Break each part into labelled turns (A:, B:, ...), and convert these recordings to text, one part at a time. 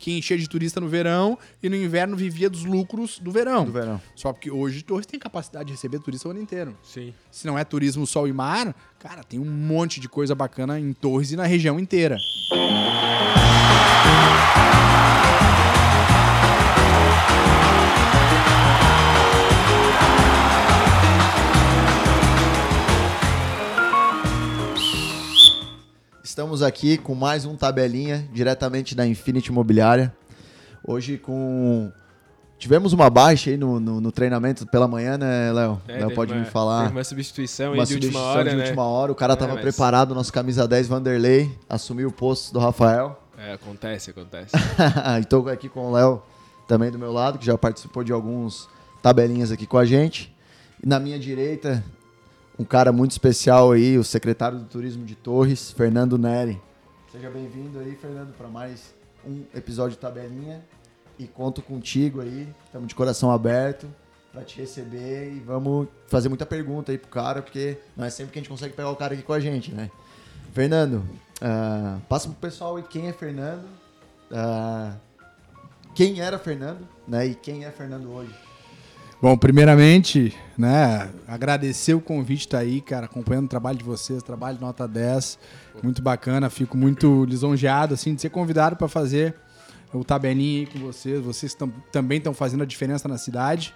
A: que enchia de turista no verão e no inverno vivia dos lucros do verão.
B: Do verão.
A: Só porque hoje Torres tem capacidade de receber turista o ano inteiro.
C: Sim.
A: Se não é turismo sol e mar, cara, tem um monte de coisa bacana em Torres e na região inteira.
B: Estamos aqui com mais um tabelinha diretamente da Infinity Imobiliária. Hoje com tivemos uma baixa aí no, no, no treinamento pela manhã, né, Léo?
C: É,
B: Léo pode
C: uma-
B: me falar.
C: Uma substituição
B: Uma
C: aí de última
B: substituição
C: hora,
B: de
C: né?
B: última hora. O cara
C: É,
B: tava
C: mas-
B: preparado, nosso camisa 10 Vanderlei, assumiu o posto do Rafael.
C: É, acontece, acontece.
B: Estou aqui com o Léo também do meu lado, que já participou de alguns tabelinhas aqui com a gente. E na minha direita, um cara muito especial aí, o secretário do Turismo de Torres, Fernando Neri. Seja bem-vindo aí, Fernando, para mais um episódio de tabelinha. E conto contigo aí, estamos de coração aberto para te receber e vamos fazer muita pergunta aí pro cara, porque não é sempre que a gente consegue pegar o cara aqui com a gente, né? Fernando, ah, passa pro pessoal aí quem é Fernando, ah, quem era Fernando, né? E quem é Fernando hoje.
A: Bom, primeiramente, né, agradecer o convite tá aí, cara, acompanhando o trabalho de vocês, trabalho de nota 10, muito bacana, fico muito lisonjeado, assim, de ser convidado para fazer o tabelinha aí com vocês, vocês tam- também estão fazendo a diferença na cidade.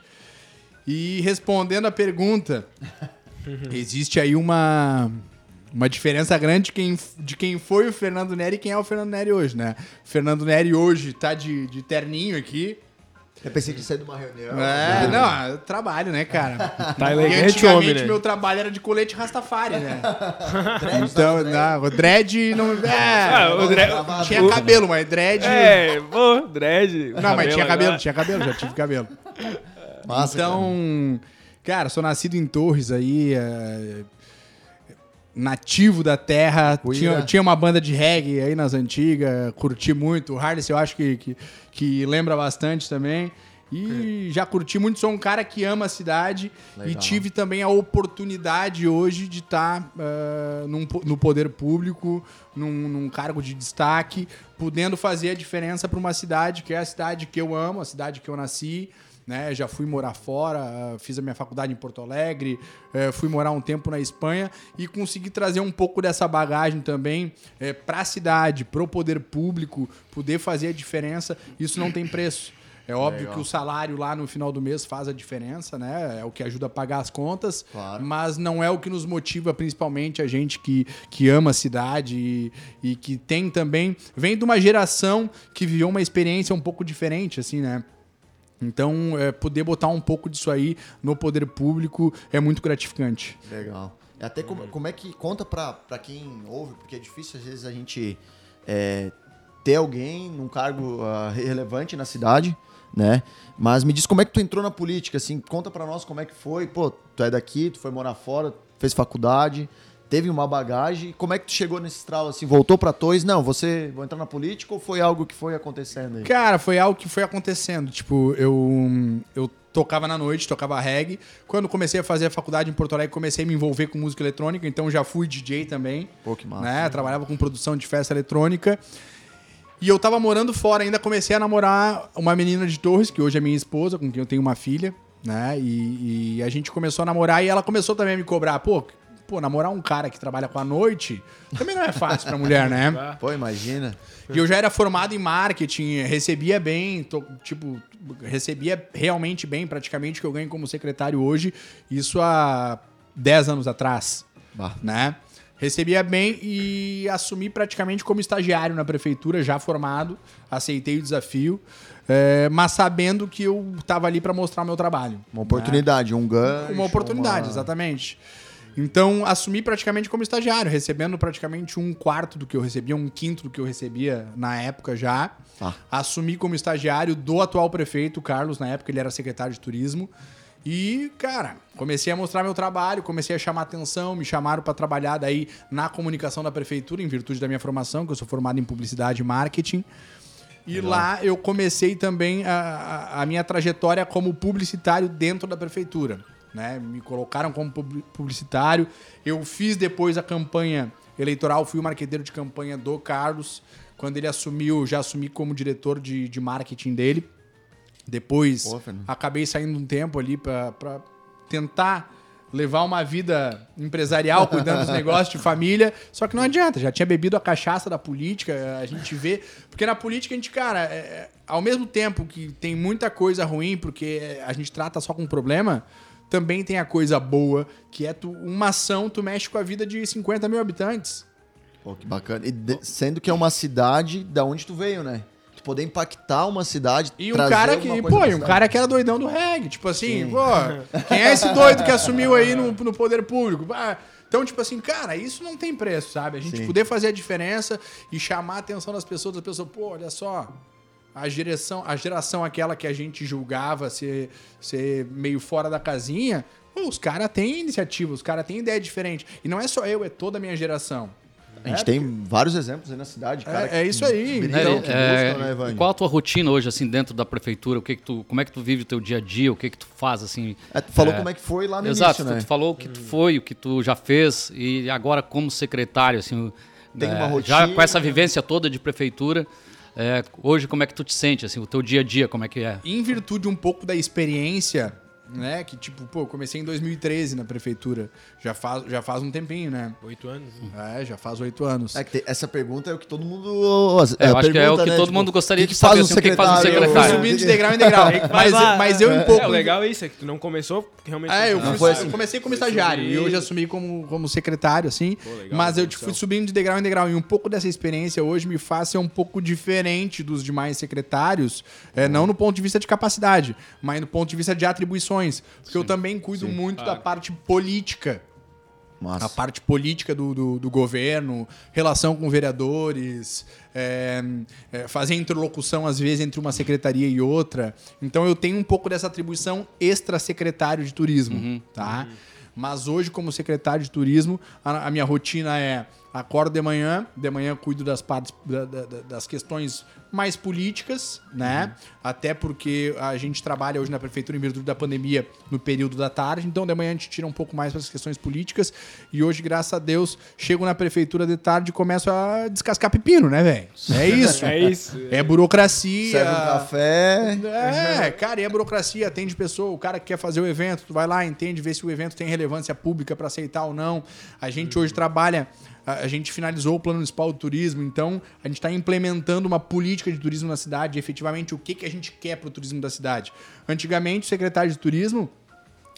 A: E respondendo a pergunta, existe aí uma, uma diferença grande de quem, de quem foi o Fernando Neri e quem é o Fernando Neri hoje, né? O Fernando Neri hoje tá de, de terninho aqui,
B: Eu pensei que sair de uma reunião.
A: é, não, eu trabalho, né, cara?
C: Tá
A: E
C: elegante
A: antigamente
C: homem, né?
A: meu trabalho era de colete Rastafari, né?
B: Dread,
A: então,
B: dread.
A: não, o dread não. É,
C: Ah, o dread-
A: tinha cabelo, mas dread.
C: É, pô, dread.
A: Não, mas tinha cabelo,
C: agora.
A: tinha cabelo, já tive cabelo.
B: Massa,
A: então, cara. sou nascido em Torres aí, é, nativo da terra. Tinha, tinha uma banda de reggae aí nas antigas, curti muito. O Harness eu acho que, que, que lembra bastante também. E já curti muito, sou um cara que ama a cidade e
B: Legal.
A: tive também a oportunidade hoje de estar no poder público, num, num cargo de destaque, podendo fazer a diferença para uma cidade que é a cidade que eu amo, a cidade que eu nasci, né? Já fui morar fora, fiz a minha faculdade em Porto Alegre, eh, fui morar um tempo na Espanha e consegui trazer um pouco dessa bagagem também para a cidade, para o poder público, poder fazer a diferença. Isso não tem preço. É óbvio
B: Legal.
A: que o salário lá no final do mês faz a diferença, né? É o que ajuda a pagar as contas,
B: Claro.
A: mas não é o que nos motiva, principalmente a gente que, que ama a cidade e, e que tem também. Vem de uma geração que viveu uma experiência um pouco diferente, assim, né? Então, é, poder botar um pouco disso aí no poder público é muito gratificante.
B: Legal. Até como, como é que conta pra quem ouve, porque é difícil às vezes a gente é, ter alguém num cargo ah, relevante na cidade, né? Mas me diz como é que tu entrou na política, assim, conta pra nós como é que foi. Pô, tu é daqui, tu foi morar fora, fez faculdade, teve uma bagagem. Como é que tu chegou nesse estralo, assim, voltou pra Tois? Não, você vou entrar na política ou foi algo que foi acontecendo aí?
A: Cara, foi algo que foi acontecendo. Tipo, eu, eu tocava na noite, tocava reggae. Quando comecei a fazer a faculdade em Porto Alegre, comecei a me envolver com música eletrônica, então já fui DJ também.
B: Pô, que massa.
A: né? Trabalhava com produção de festa eletrônica. E eu tava morando fora, ainda comecei a namorar uma menina de Torres, que hoje é minha esposa, com quem eu tenho uma filha, né? E, e a gente começou a namorar e ela começou também a me cobrar, pô, pô, namorar um cara que trabalha com a noite também não é fácil pra mulher, né?
B: Pô, imagina.
A: E eu já era formado em marketing, recebia bem, tô- tipo, recebia realmente bem, praticamente, o que eu ganho como secretário hoje, isso há 10 anos atrás,
B: Bah.
A: né? Recebia bem e assumi praticamente como estagiário na prefeitura, já formado, aceitei o desafio, eh, mas sabendo que eu estava ali para mostrar o meu trabalho.
B: Uma oportunidade, um ganho.
A: Uma oportunidade, exatamente. Então, assumi praticamente como estagiário, recebendo praticamente um quarto do que eu recebia, um quinto do que eu recebia na época já.
B: Ah.
A: Assumi como estagiário do atual prefeito, Carlos, na época ele era secretário de turismo. E, cara, comecei a mostrar meu trabalho, comecei a chamar atenção, me chamaram para trabalhar daí na comunicação da prefeitura, em virtude da minha formação, que eu sou formado em publicidade e marketing. E lá eu comecei também a, a- a minha trajetória como publicitário dentro da prefeitura. Né? Me colocaram como pub- publicitário. Eu fiz depois a campanha eleitoral, fui o marqueteiro de campanha do Carlos. Quando ele assumiu, já assumi como diretor de, de marketing dele. Depois,
B: Pô,
A: acabei saindo um tempo ali pra pra tentar levar uma vida empresarial, cuidando dos negócios de família. Só que não adianta, já tinha bebido a cachaça da política, a gente vê. Porque na política a gente, cara, é- é- ao mesmo tempo que tem muita coisa ruim, porque a gente trata só com problema, também tem a coisa boa, que é tu, uma ação, tu mexe com a vida de 50 mil habitantes.
B: Pô, que bacana. E de- sendo que é uma cidade da onde tu veio, né? Tu poder impactar uma cidade.
A: E um cara que, pô, e um cara que era doidão do reggae. Tipo assim, pô, quem é esse doido que assumiu aí no, no poder público? Ah, então, tipo assim, cara, isso não tem preço, sabe? A gente
B: Sim.
A: poder fazer a diferença e chamar a atenção das pessoas, das pessoas, pô, olha só. A geração, a geração aquela que a gente julgava ser, ser meio fora da casinha, pô, os caras têm iniciativa, os caras têm ideia diferente. E não é só eu, é toda a minha geração.
B: A gente
A: É,
B: tem vários exemplos aí na cidade, cara.
A: É, é isso aí.
B: Brilham,
A: Então,
B: que
D: É,
B: buscam, né, Evandro?
D: qual a tua rotina hoje, assim, dentro da prefeitura? O que que tu, como é que tu vive o teu dia a dia? O que que tu faz, assim?
B: É, tu falou
D: É.
B: como é que foi lá no
D: Exato,
B: início,
D: tu,
B: né?
D: tu falou o que tu foi, o que tu já fez e agora como secretário, assim,
B: Tem uma
D: é,
B: rotina.
D: já com essa vivência toda de prefeitura, é, hoje como é que tu te sente, assim, o teu dia a dia, como é que é?
A: em virtude um pouco da experiência, né? Que tipo, pô, eu comecei em 2013 na prefeitura. Já faz, já faz um tempinho, né?
C: Oito anos. né?
A: É, já faz oito anos.
B: É que tem- essa pergunta é o que todo mundo.
D: É, eu acho que é o que
B: né?
D: todo
B: Tipo,
D: mundo gostaria de saber,
B: um
D: assim, o que que faz um
B: secretário?
A: Eu fui
D: secretário.
A: subindo de degrau em degrau. mas, mas eu um pouco.
C: É, o legal é isso, é que tu não começou realmente.
A: É, eu,
C: não
A: fui-
B: foi
A: eu
B: assim.
A: comecei como estagiário e hoje assumi como, como secretário, assim.
C: Pô, legal,
A: mas eu
C: evolução.
A: fui subindo de degrau em degrau. E um pouco dessa experiência hoje me faz ser um pouco diferente dos demais secretários, é, não no ponto de vista de capacidade, mas no ponto de vista de atribuições. Porque eu também cuido muito da
C: claro.
A: parte política.
B: Massa.
A: a parte política do, do, do governo, relação com vereadores, é, é, fazer interlocução, às vezes, entre uma secretaria e outra. Então, eu tenho um pouco dessa atribuição extra-secretário de turismo, tá? Mas hoje, como secretário de turismo, a, a minha rotina é acordo de manhã, de manhã cuido das partes da- da- da- das questões mais políticas, né? Até porque a gente trabalha hoje na prefeitura em virtude da pandemia no período da tarde, então de manhã a gente tira um pouco mais para as questões políticas e hoje, graças a Deus, chego na prefeitura de tarde e começo a descascar pepino, né, velho? É isso.
C: É isso.
A: É burocracia.
B: Serve um café.
A: É, cara, e a burocracia atende pessoa, o cara que quer fazer o evento, tu vai lá, entende, vê se o evento tem relevância pública para aceitar ou não. A gente hoje trabalha, a, gente finalizou o plano municipal de turismo, então a gente está implementando uma política de turismo na cidade, efetivamente o que, que a gente quer para o turismo da cidade. Antigamente, o secretário de turismo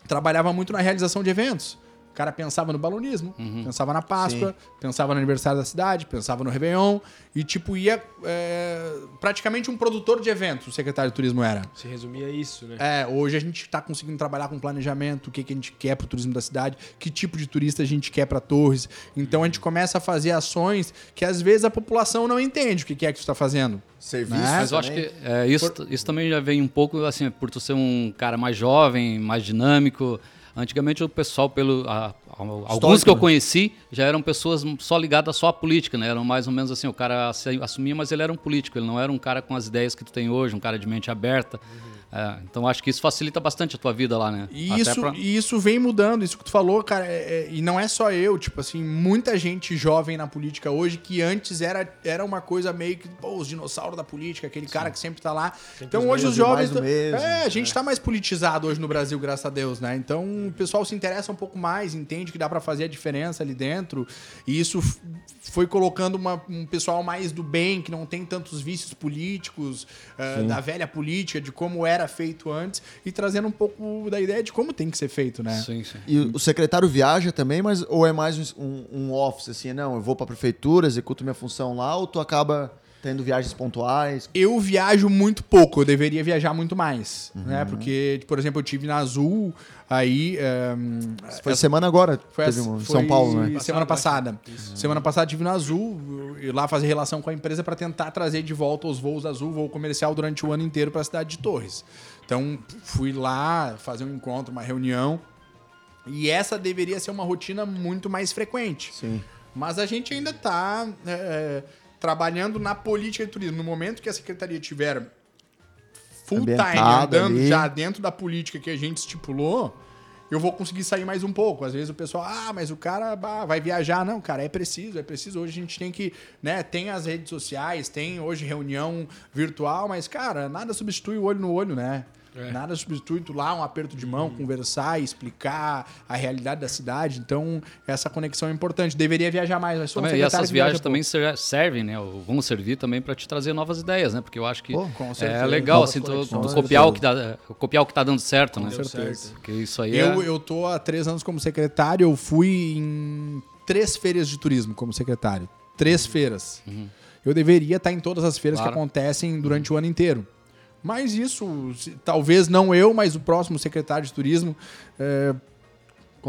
A: trabalhava muito na realização de eventos. O cara pensava no balonismo, pensava na Páscoa, pensava no aniversário da cidade, pensava no Réveillon e, tipo, ia. é, praticamente um produtor de eventos, o secretário de turismo era.
C: Se resumia a isso, né?
A: É, hoje a gente está conseguindo trabalhar com planejamento, o que, que a gente quer para o turismo da cidade, que tipo de turista a gente quer para Torres. Então a gente começa a fazer ações que às vezes a população não entende o que, que é que tu está fazendo.
B: Serviço.
A: Né?
D: Mas eu acho
B: também.
D: que é, isso, isso também já vem um pouco, assim, por tu ser um cara mais jovem, mais dinâmico. Antigamente o pessoal, pelo a- a- alguns que eu
B: né?
D: conheci, já eram pessoas só ligadas só à política, né? Eram mais ou menos assim, o cara assumia, mas ele era um político, ele não era um cara com as ideias que tu tem hoje, um cara de mente aberta. É, então acho que isso facilita bastante a tua vida lá, né?
A: E
D: Até
A: isso,
D: pra-
A: e isso vem mudando, isso que tu falou, cara, é- é- e não é só eu, tipo assim, muita gente jovem na política hoje que antes era, era uma coisa meio que, pô, os dinossauros da política, aquele cara que sempre tá lá. então
B: os
A: hoje os jovens. tão-
B: mesmo.
A: é, a gente tá mais politizado hoje no Brasil, graças a Deus, né? Então o pessoal se interessa um pouco mais, entende que dá pra fazer a diferença ali dentro, e isso foi colocando uma- um pessoal mais do bem, que não tem tantos vícios políticos, eh, da velha política, de como era feito antes, e trazendo um pouco da ideia de como tem que ser feito, né?
D: Sim, sim.
B: E o secretário viaja também, mas ou é mais um, um office, assim, não, eu vou pra prefeitura, executo minha função lá, ou tu acaba tendo viagens pontuais?
A: Eu viajo muito pouco, eu deveria viajar muito mais, né? Porque, por exemplo, eu tive na Azul, aí... ehm,
B: Foi semana agora,
A: Foi,
B: teve um, São Paulo, né?
A: Semana passada. Semana passada tive no Azul, ir lá fazer relação com a empresa para tentar trazer de volta os voos Azul, voo comercial durante o ano inteiro para a cidade de Torres. Então fui lá fazer um encontro, uma reunião. E essa deveria ser uma rotina muito mais frequente.
B: Sim.
A: Mas a gente ainda está trabalhando na política de turismo. No momento que a secretaria tiver full time andando
B: ali.
A: já dentro da política que a gente estipulou, eu vou conseguir sair mais um pouco. Às vezes o pessoal, ah, mas o cara bah, vai viajar. Não, cara, é preciso, é preciso. Hoje a gente tem que, né, tem as redes sociais, tem hoje reunião virtual, mas, cara, nada substitui o olho no olho, né? É. Nada substitui tu lá um aperto de mão, uhum. conversar, explicar a realidade da cidade. Então, essa conexão é importante. Deveria viajar mais, mas
D: também, E essas viagens também servem, né? Vão servir também para te trazer novas ideias, né? Porque eu acho que Pô, é legal assim, tu, tu copiar o que dá, copiar o que tá dando certo, né?
A: Com certeza.
D: Porque isso aí
A: eu,
D: é...
A: eu tô há três anos como secretário, eu fui em três feiras de turismo como secretário. Três uhum. feiras. Uhum. Eu deveria estar em todas as feiras claro. que acontecem durante o ano inteiro. Mas isso, talvez não eu, mas o próximo secretário de turismo. É,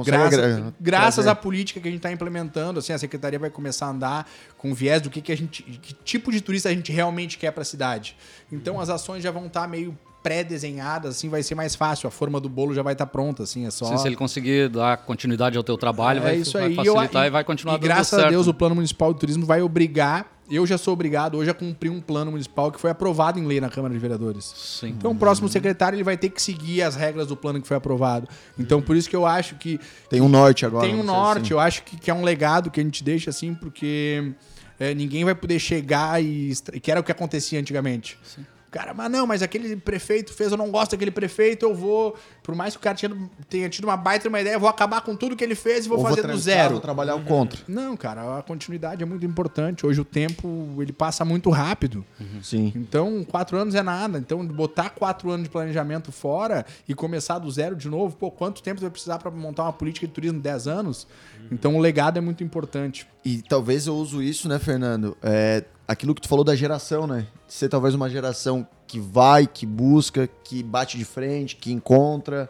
A: graças, graças à política que a gente está implementando, assim, a secretaria vai começar a andar com viés do que, que a gente, que tipo de turista a gente realmente quer para a cidade. Então as ações já vão estar tá meio pré-desenhadas, assim, vai ser mais fácil. A forma do bolo já vai estar tá pronta, assim, é só...
D: Sim, se ele conseguir dar continuidade ao teu trabalho,
A: é
D: vai,
A: isso
D: vai
A: aí.
D: facilitar
A: e, eu,
D: e vai continuar
A: e, graças a Deus, o Plano Municipal de Turismo vai obrigar eu já sou obrigado hoje a cumprir um plano municipal que foi aprovado em lei na Câmara de Vereadores.
D: Sim.
A: Então o próximo secretário ele vai ter que seguir as regras do plano que foi aprovado. Então por isso que eu acho que
B: tem um norte agora.
A: Tem um norte. Assim. Eu acho que, que, é um legado que a gente deixa assim porque é, ninguém vai poder chegar e que era o que acontecia antigamente. Sim. Cara, mas não, mas aquele prefeito fez, eu não gosto daquele prefeito, eu vou. Por mais que o cara tinha, tenha tido uma baita uma ideia, eu vou acabar com tudo que ele fez e vou Ou fazer vou do zero. Vou
B: trabalhar o contra.
A: Não, cara, a continuidade é muito importante. Hoje o tempo ele passa muito rápido.
B: Uhum. Sim.
A: Então, quatro anos é nada. Então, botar quatro anos de planejamento fora e começar do zero de novo, pô, quanto tempo você vai precisar para montar uma política de turismo? Dez anos? Então, o legado é muito importante.
B: E talvez eu uso isso, né, Fernando? É, aquilo que tu falou da geração, né? Ser talvez uma geração que vai, que busca, que bate de frente, que encontra.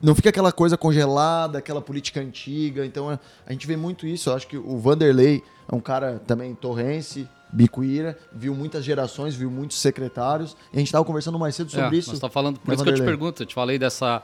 B: Não fica aquela coisa congelada, aquela política antiga. Então a gente vê muito isso. Eu acho que o Vanderlei é um cara também torrense, bicuíra, viu muitas gerações, viu muitos secretários. E a gente estava conversando mais cedo sobre
D: é,
B: isso. Nós
D: tá falando, por isso Vanderlei. que eu te pergunto, eu te falei dessa.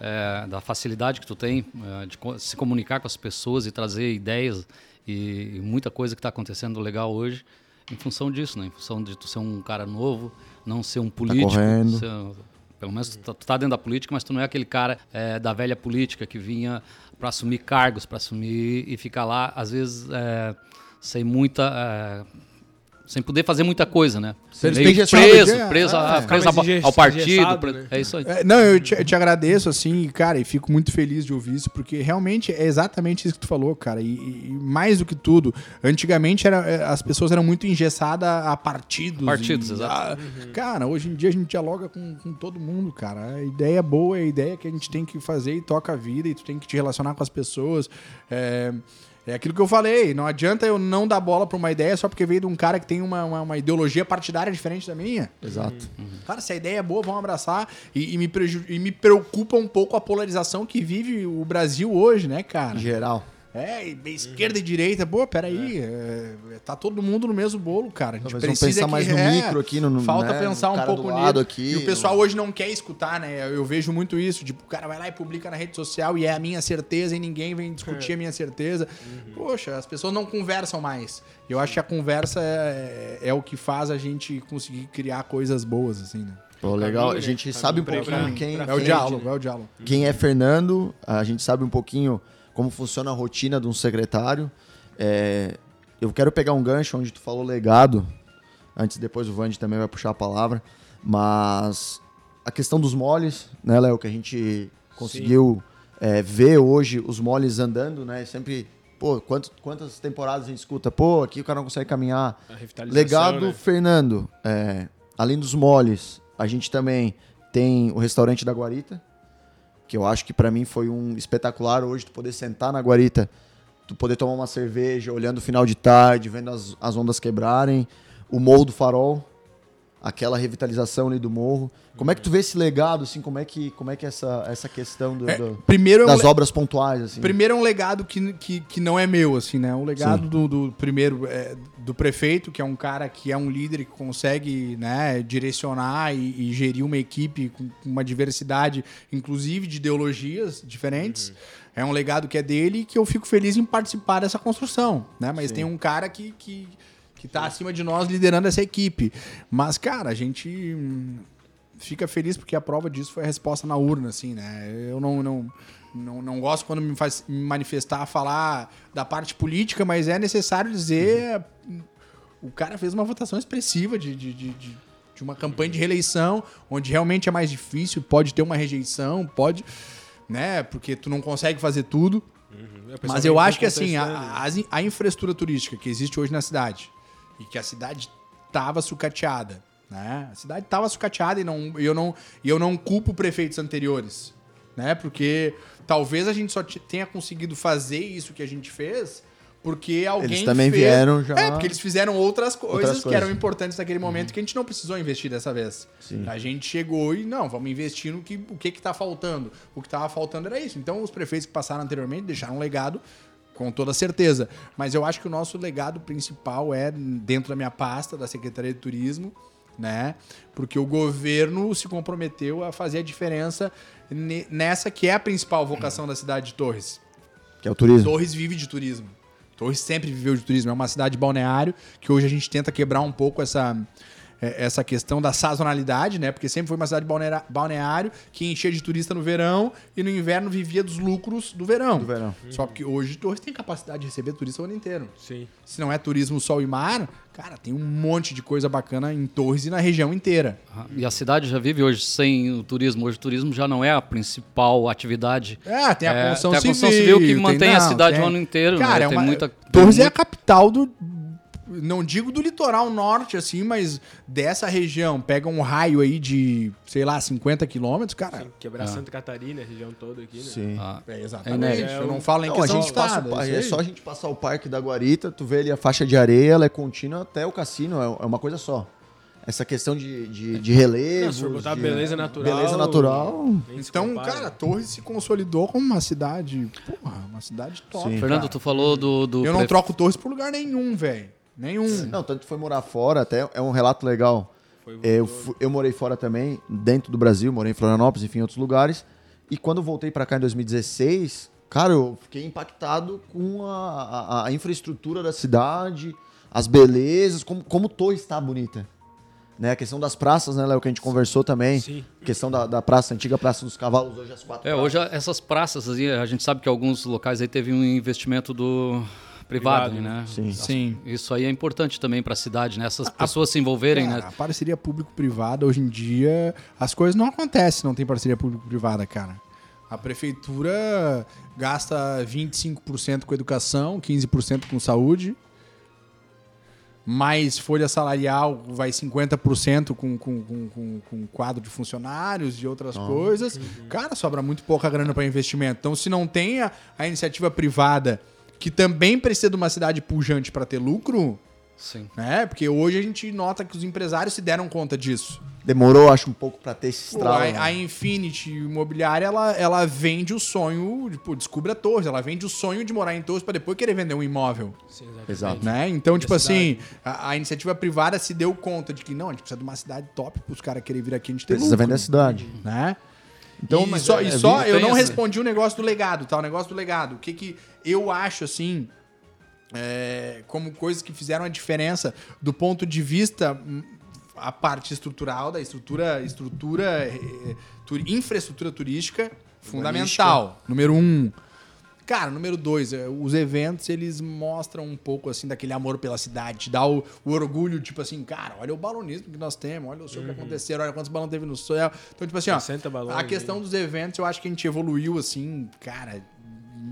D: É, da facilidade que tu tem é, de se comunicar com as pessoas e trazer ideias e, e muita coisa que está acontecendo legal hoje em função disso, né? Em função de tu ser um cara novo, não ser um tá político.
B: Tá
D: ser, pelo menos tu, tu tá dentro da política, mas tu não é aquele cara é, da velha política que vinha para assumir cargos, para assumir e ficar lá, às vezes, é, sem muita. É, sem poder fazer muita coisa, né? Meio preso, preso, é, preso ao, partido. Né? É isso aí.
A: É, não, eu te, eu te, agradeço, assim, cara, e fico muito feliz de ouvir isso, porque realmente é exatamente isso que tu falou, cara. E, e mais do que tudo, antigamente era, é, as pessoas eram muito engessadas a partidos.
D: Partidos,
A: e,
D: exato.
A: uhum. Cara, hoje em dia a gente dialoga com, com todo mundo, cara. A ideia boa é a ideia que a gente tem que fazer e toca a vida, e tu tem que te relacionar com as pessoas. É. É aquilo que eu falei, não adianta eu não dar bola para uma ideia só porque veio de um cara que tem uma, uma, uma ideologia partidária diferente da minha.
B: Exato.
A: Uhum. Cara, se a ideia é boa, vamos abraçar. E, e, me e me preocupa um pouco a polarização que vive o Brasil hoje, né, cara?
B: Em geral.
A: É, esquerda e direita, pô, peraí, é. É, tá todo mundo no mesmo bolo, cara. A gente
B: Talvez precisa pensar que, mais no é, micro aqui, no,
A: Falta
B: né,
A: pensar um pouco
B: nisso. Aqui,
A: e o pessoal no... hoje não quer escutar, né? Eu vejo muito isso, tipo, o cara vai lá e publica na rede social e é a minha certeza e ninguém vem discutir a minha certeza. Uhum. Poxa, as pessoas não conversam mais. Eu acho que a conversa é, é, é o que faz a gente conseguir criar coisas boas, assim, né?
B: Pô, legal. A gente sabe um pouquinho quem...
A: É o diálogo, é o diálogo.
B: Quem é Fernando, a gente sabe um pouquinho como funciona a rotina de um secretário. É, eu quero pegar um gancho onde tu falou legado, antes depois o Vande também vai puxar a palavra, mas a questão dos moles, né, Léo, que a gente conseguiu é, ver hoje os moles andando, né, sempre, pô, quantos, quantas temporadas a gente escuta, pô, aqui o cara não consegue caminhar. Legado, né? Fernando, é, além dos moles, a gente também tem o restaurante da Guarita, que eu acho que para mim foi um espetacular hoje tu poder sentar na guarita, tu poder tomar uma cerveja, olhando o final de tarde, vendo as, as ondas quebrarem, o morro do farol, aquela revitalização ali do morro. Como é que tu vê esse legado, assim, como é que, como é que essa, essa questão do,
A: é,
B: do,
A: primeiro
B: das
A: é um
B: obras pontuais, assim?
A: Primeiro é um legado que, que, que não é meu, assim, né? Um legado do, do, primeiro é, do prefeito, que é um cara que é um líder que consegue né, direcionar e, e gerir uma equipe com, uma diversidade, inclusive de ideologias diferentes. Uhum. É um legado que é dele e que eu fico feliz em participar dessa construção, né? Mas Sim. tem um cara que, que, que tá acima de nós liderando essa equipe. Mas, cara, a gente fica feliz porque a prova disso foi a resposta na urna, assim, né? Eu não, não, não, não gosto quando me faz me manifestar, falar da parte política, mas é necessário dizer. O cara fez uma votação expressiva de, de, de, de, de uma campanha de reeleição, onde realmente é mais difícil, pode ter uma rejeição, pode. Né? Porque tu não consegue fazer tudo.
C: Uhum.
A: Mas eu acho que assim, a, a, a infraestrutura turística que existe hoje na cidade, e que a cidade estava sucateada, né? A cidade estava sucateada e não, eu, não, eu não culpo prefeitos anteriores, né? Porque talvez a gente só tenha conseguido fazer isso que a gente fez porque alguém
B: Eles também
A: fez...
B: vieram já...
A: É, porque eles fizeram outras coisas,
B: Outras
A: que
B: coisas.
A: eram importantes naquele momento que a gente não precisou investir dessa vez.
B: Sim.
A: A gente chegou e, não, vamos investir no que, o que que tá faltando. O que tava faltando era isso. Então, os prefeitos que passaram anteriormente deixaram um legado com toda certeza. Mas eu acho que o nosso legado principal é dentro da minha pasta, da Secretaria de Turismo, né? Porque o governo se comprometeu a fazer a diferença ne- nessa que é a principal vocação da cidade de Torres.
B: Que é o turismo.
A: Torres vive de turismo. Torres sempre viveu de turismo. É uma cidade balneário que hoje a gente tenta quebrar um pouco essa, essa questão da sazonalidade, né? Porque sempre foi uma cidade balneário que enchia de turista no verão e no inverno vivia dos lucros do verão.
B: Do verão.
A: Só que hoje Torres tem capacidade de receber turista o ano inteiro.
C: Sim.
A: Se não é turismo sol e mar, cara, tem um monte de coisa bacana em Torres e na região inteira.
D: E a cidade já vive hoje sem o turismo. Hoje o turismo já não é a principal atividade.
A: É, tem a
D: É,
A: construção
D: tem a
A: civil.
D: construção civil que
A: tem-
D: mantém a
A: não,
D: cidade
A: tem-
D: o ano inteiro,
A: Cara,
D: né?
A: é
D: Tem
A: uma-
D: muita-
A: Torres
D: tem
A: é a capital do. Não digo do litoral norte, assim, mas dessa região. Pega um raio aí de, sei lá, 50 quilômetros, cara.
C: Sim, quebrar Santa Catarina, a região toda aqui, né?
B: Sim.
D: Ah,
A: É
D: É
A: exatamente.
D: inédito.
A: Eu não falo em
B: Não, a gente passa, é
A: aí.
B: só a gente passar o Parque da Guarita, tu vê ali a faixa de areia, ela é contínua até o cassino, é é uma coisa só. Essa questão de, de, de relevo.
C: Não, se for botar
B: de-
C: beleza natural.
B: Beleza natural.
A: Então,
C: compara.
A: cara, Torres se consolidou como uma cidade, porra, uma cidade top.
B: Sim.
D: Fernando,
A: cara.
D: tu falou do. do
A: Eu não troco Torres por lugar nenhum, velho. Nenhum.
B: Não, tanto foi morar fora, até é um relato legal. É, eu, eu morei fora também, dentro do Brasil, morei em Florianópolis, enfim, em outros lugares. E quando voltei pra cá em 2016, cara, eu fiquei impactado com a, a- a infraestrutura da cidade, as belezas, como, como Torres está bonita. Né, a questão das praças, né, Léo, que a gente conversou também.
C: Sim.
B: Questão da, da praça, antiga Praça dos Cavalos, hoje as quatro
D: É,
B: praças.
D: hoje essas praças, a gente sabe que alguns locais aí teve um investimento do privado,
C: Privado,
D: né?
B: Sim.
A: Sim.
D: Isso aí é importante também para a cidade, né? Essas pessoas se envolverem,
A: Cara,
D: né?
A: a parceria público-privada, hoje em dia, as coisas não acontecem se não tem parceria público-privada, cara. A prefeitura gasta 25% com educação, 15% com saúde, mais folha salarial vai 50% com, com, com, com, com quadro de funcionários e outras coisas. Cara, sobra muito pouca grana para investimento. Então, se não tem a, a iniciativa privada, que também precisa de uma cidade pujante para ter lucro,
D: Sim.
A: né? Porque hoje a gente nota que os empresários se deram conta disso.
B: Demorou, acho, um pouco pra ter esse estralo.
A: a,
B: né?
A: a Infinity Imobiliária, ela, ela vende o sonho, tipo, descubra Torres, ela vende o sonho de morar em Torres para depois querer vender um imóvel,
C: Sim, exatamente.
B: Exato.
A: né? Então, tipo assim, a, a iniciativa privada se deu conta de que não, a gente precisa de uma cidade top para os caras querem vir aqui, a gente tem
B: Precisa
A: lucro,
B: vender a cidade.
A: né?
B: Então,
A: e só,
B: é-
A: e
B: é
A: só
B: vida
A: eu não
D: essa-
A: respondi o negócio do legado, tá? O negócio do legado. O que que eu acho, assim, é, como coisas que fizeram a diferença do ponto de vista hum, a parte estrutural da estrutura, estrutura, eh, tu- infraestrutura turística, fundamental. Número um. Cara, número dois, é, os eventos, eles mostram um pouco, assim, daquele amor pela cidade, te dá o, o orgulho, tipo assim, cara, olha o balonismo que nós temos, olha o show que aconteceram, olha quantos balões teve no céu. Então, tipo assim, ó,
C: 60 balões
A: a questão dos eventos, eu acho que a gente evoluiu, assim, cara,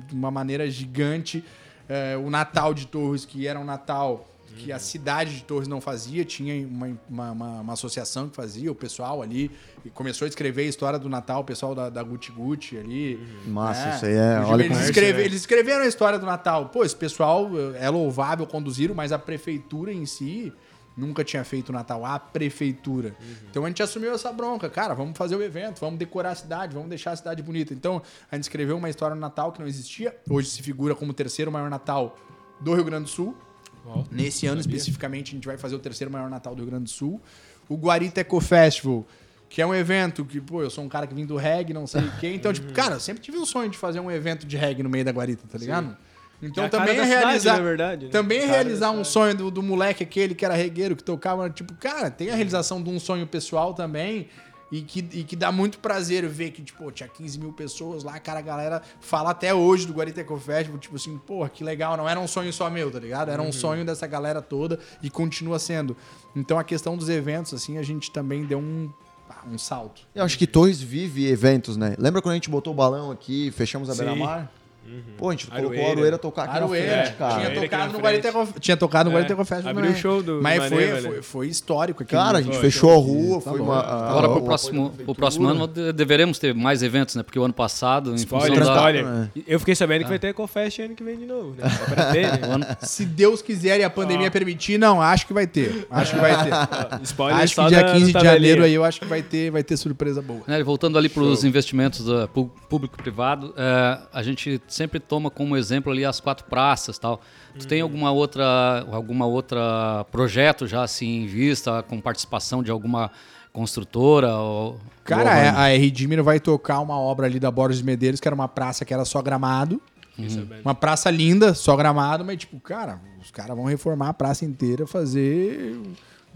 A: de uma maneira gigante. É, o Natal de Torres, que era um Natal que a cidade de Torres não fazia, tinha uma, uma, uma- uma associação que fazia, o pessoal ali e começou a escrever a história do Natal, o pessoal da, da Gucci Gucci ali.
B: Massa,
A: né?
B: isso aí é-
A: Eles,
B: olha
A: eles,
B: como-
A: escreve- eles escreveram a história do Natal. Pô, esse pessoal eh, é louvável, conduziram, mas a prefeitura em si nunca tinha feito o Natal, a prefeitura. Então a gente assumiu essa bronca. Cara, vamos fazer o evento, vamos decorar a cidade, vamos deixar a cidade bonita. Então a gente escreveu uma história no Natal que não existia. Hoje se figura como o terceiro maior Natal do Rio Grande do Sul. Nesse ano
C: sabia.
A: especificamente, a gente vai fazer o terceiro maior Natal do Rio Grande do Sul. O Guarita Eco Festival, que é um evento que, pô, eu sou um cara que vim do reggae, não sei o quê. Então, tipo, cara, eu sempre tive o sonho de fazer um evento de reggae no meio da Guarita, tá ligado? Então
C: É
A: também é
C: cidade,
A: realizar.
C: na verdade, né?
A: Também é realizar um
C: cidade.
A: sonho do, do moleque aquele que era regueiro, que tocava, tipo, cara, tem a realização de um sonho pessoal também. E que, e que dá muito prazer ver que, tipo, tinha 15 mil pessoas lá, cara, a galera fala até hoje do Guariteco Festival, tipo assim, porra, que legal, não era um sonho só meu, tá ligado? Era um sonho dessa galera toda e continua sendo. Então a questão dos eventos, assim, a gente também deu um, um salto.
B: Eu acho que Torres vive eventos, né? Lembra quando a gente botou o balão aqui, fechamos a
C: Sim.
B: Beira-mar? Pô, a gente colocou
C: Aroeira.
B: a Aroeira tocar aqui
A: Aroeira,
B: na frente, cara.
A: tinha
C: aqui
A: tocado no. Guariteco, tinha tocado no
C: É,
A: Guariteco Festival.
C: abriu o show do-
A: Mas
C: do
A: foi, foi, foi histórico aquele
B: Cara, a gente
C: Foi,
B: fechou a
C: foi.
B: rua,
A: Tá
B: foi uma... a-
D: Agora,
B: a-
D: pro
B: o
D: próximo, pro próximo ano, de- deveremos ter mais eventos, né? Porque o ano passado, em
C: Spoiler,
D: da-
C: spoiler.
B: né?
C: Eu fiquei sabendo que vai ter Ecofest ano que vem de novo, né? É ter, né?
D: o ano-
A: Se Deus quiser e a pandemia permitir, não, acho que vai ter. Acho que vai ter.
C: Spoiler
A: acho que dia
C: da-
A: 15 de janeiro aí eu acho que vai ter, vai ter surpresa boa.
D: Né, voltando ali para os investimentos pu- público-privado, é, a gente sempre toma como exemplo ali as quatro praças tal. Tu
A: Uhum.
D: tem alguma outra, alguma outra projeto já assim em vista, com participação de alguma construtora? Ou,
A: Cara,
D: ou-
A: é, a R. Dimmer vai tocar uma obra ali da Borges de Medeiros, que era uma praça que era só gramado.
C: Fiquei sabendo.
A: Uma praça linda, só gramado, mas tipo, cara, os caras vão reformar a praça inteira, fazer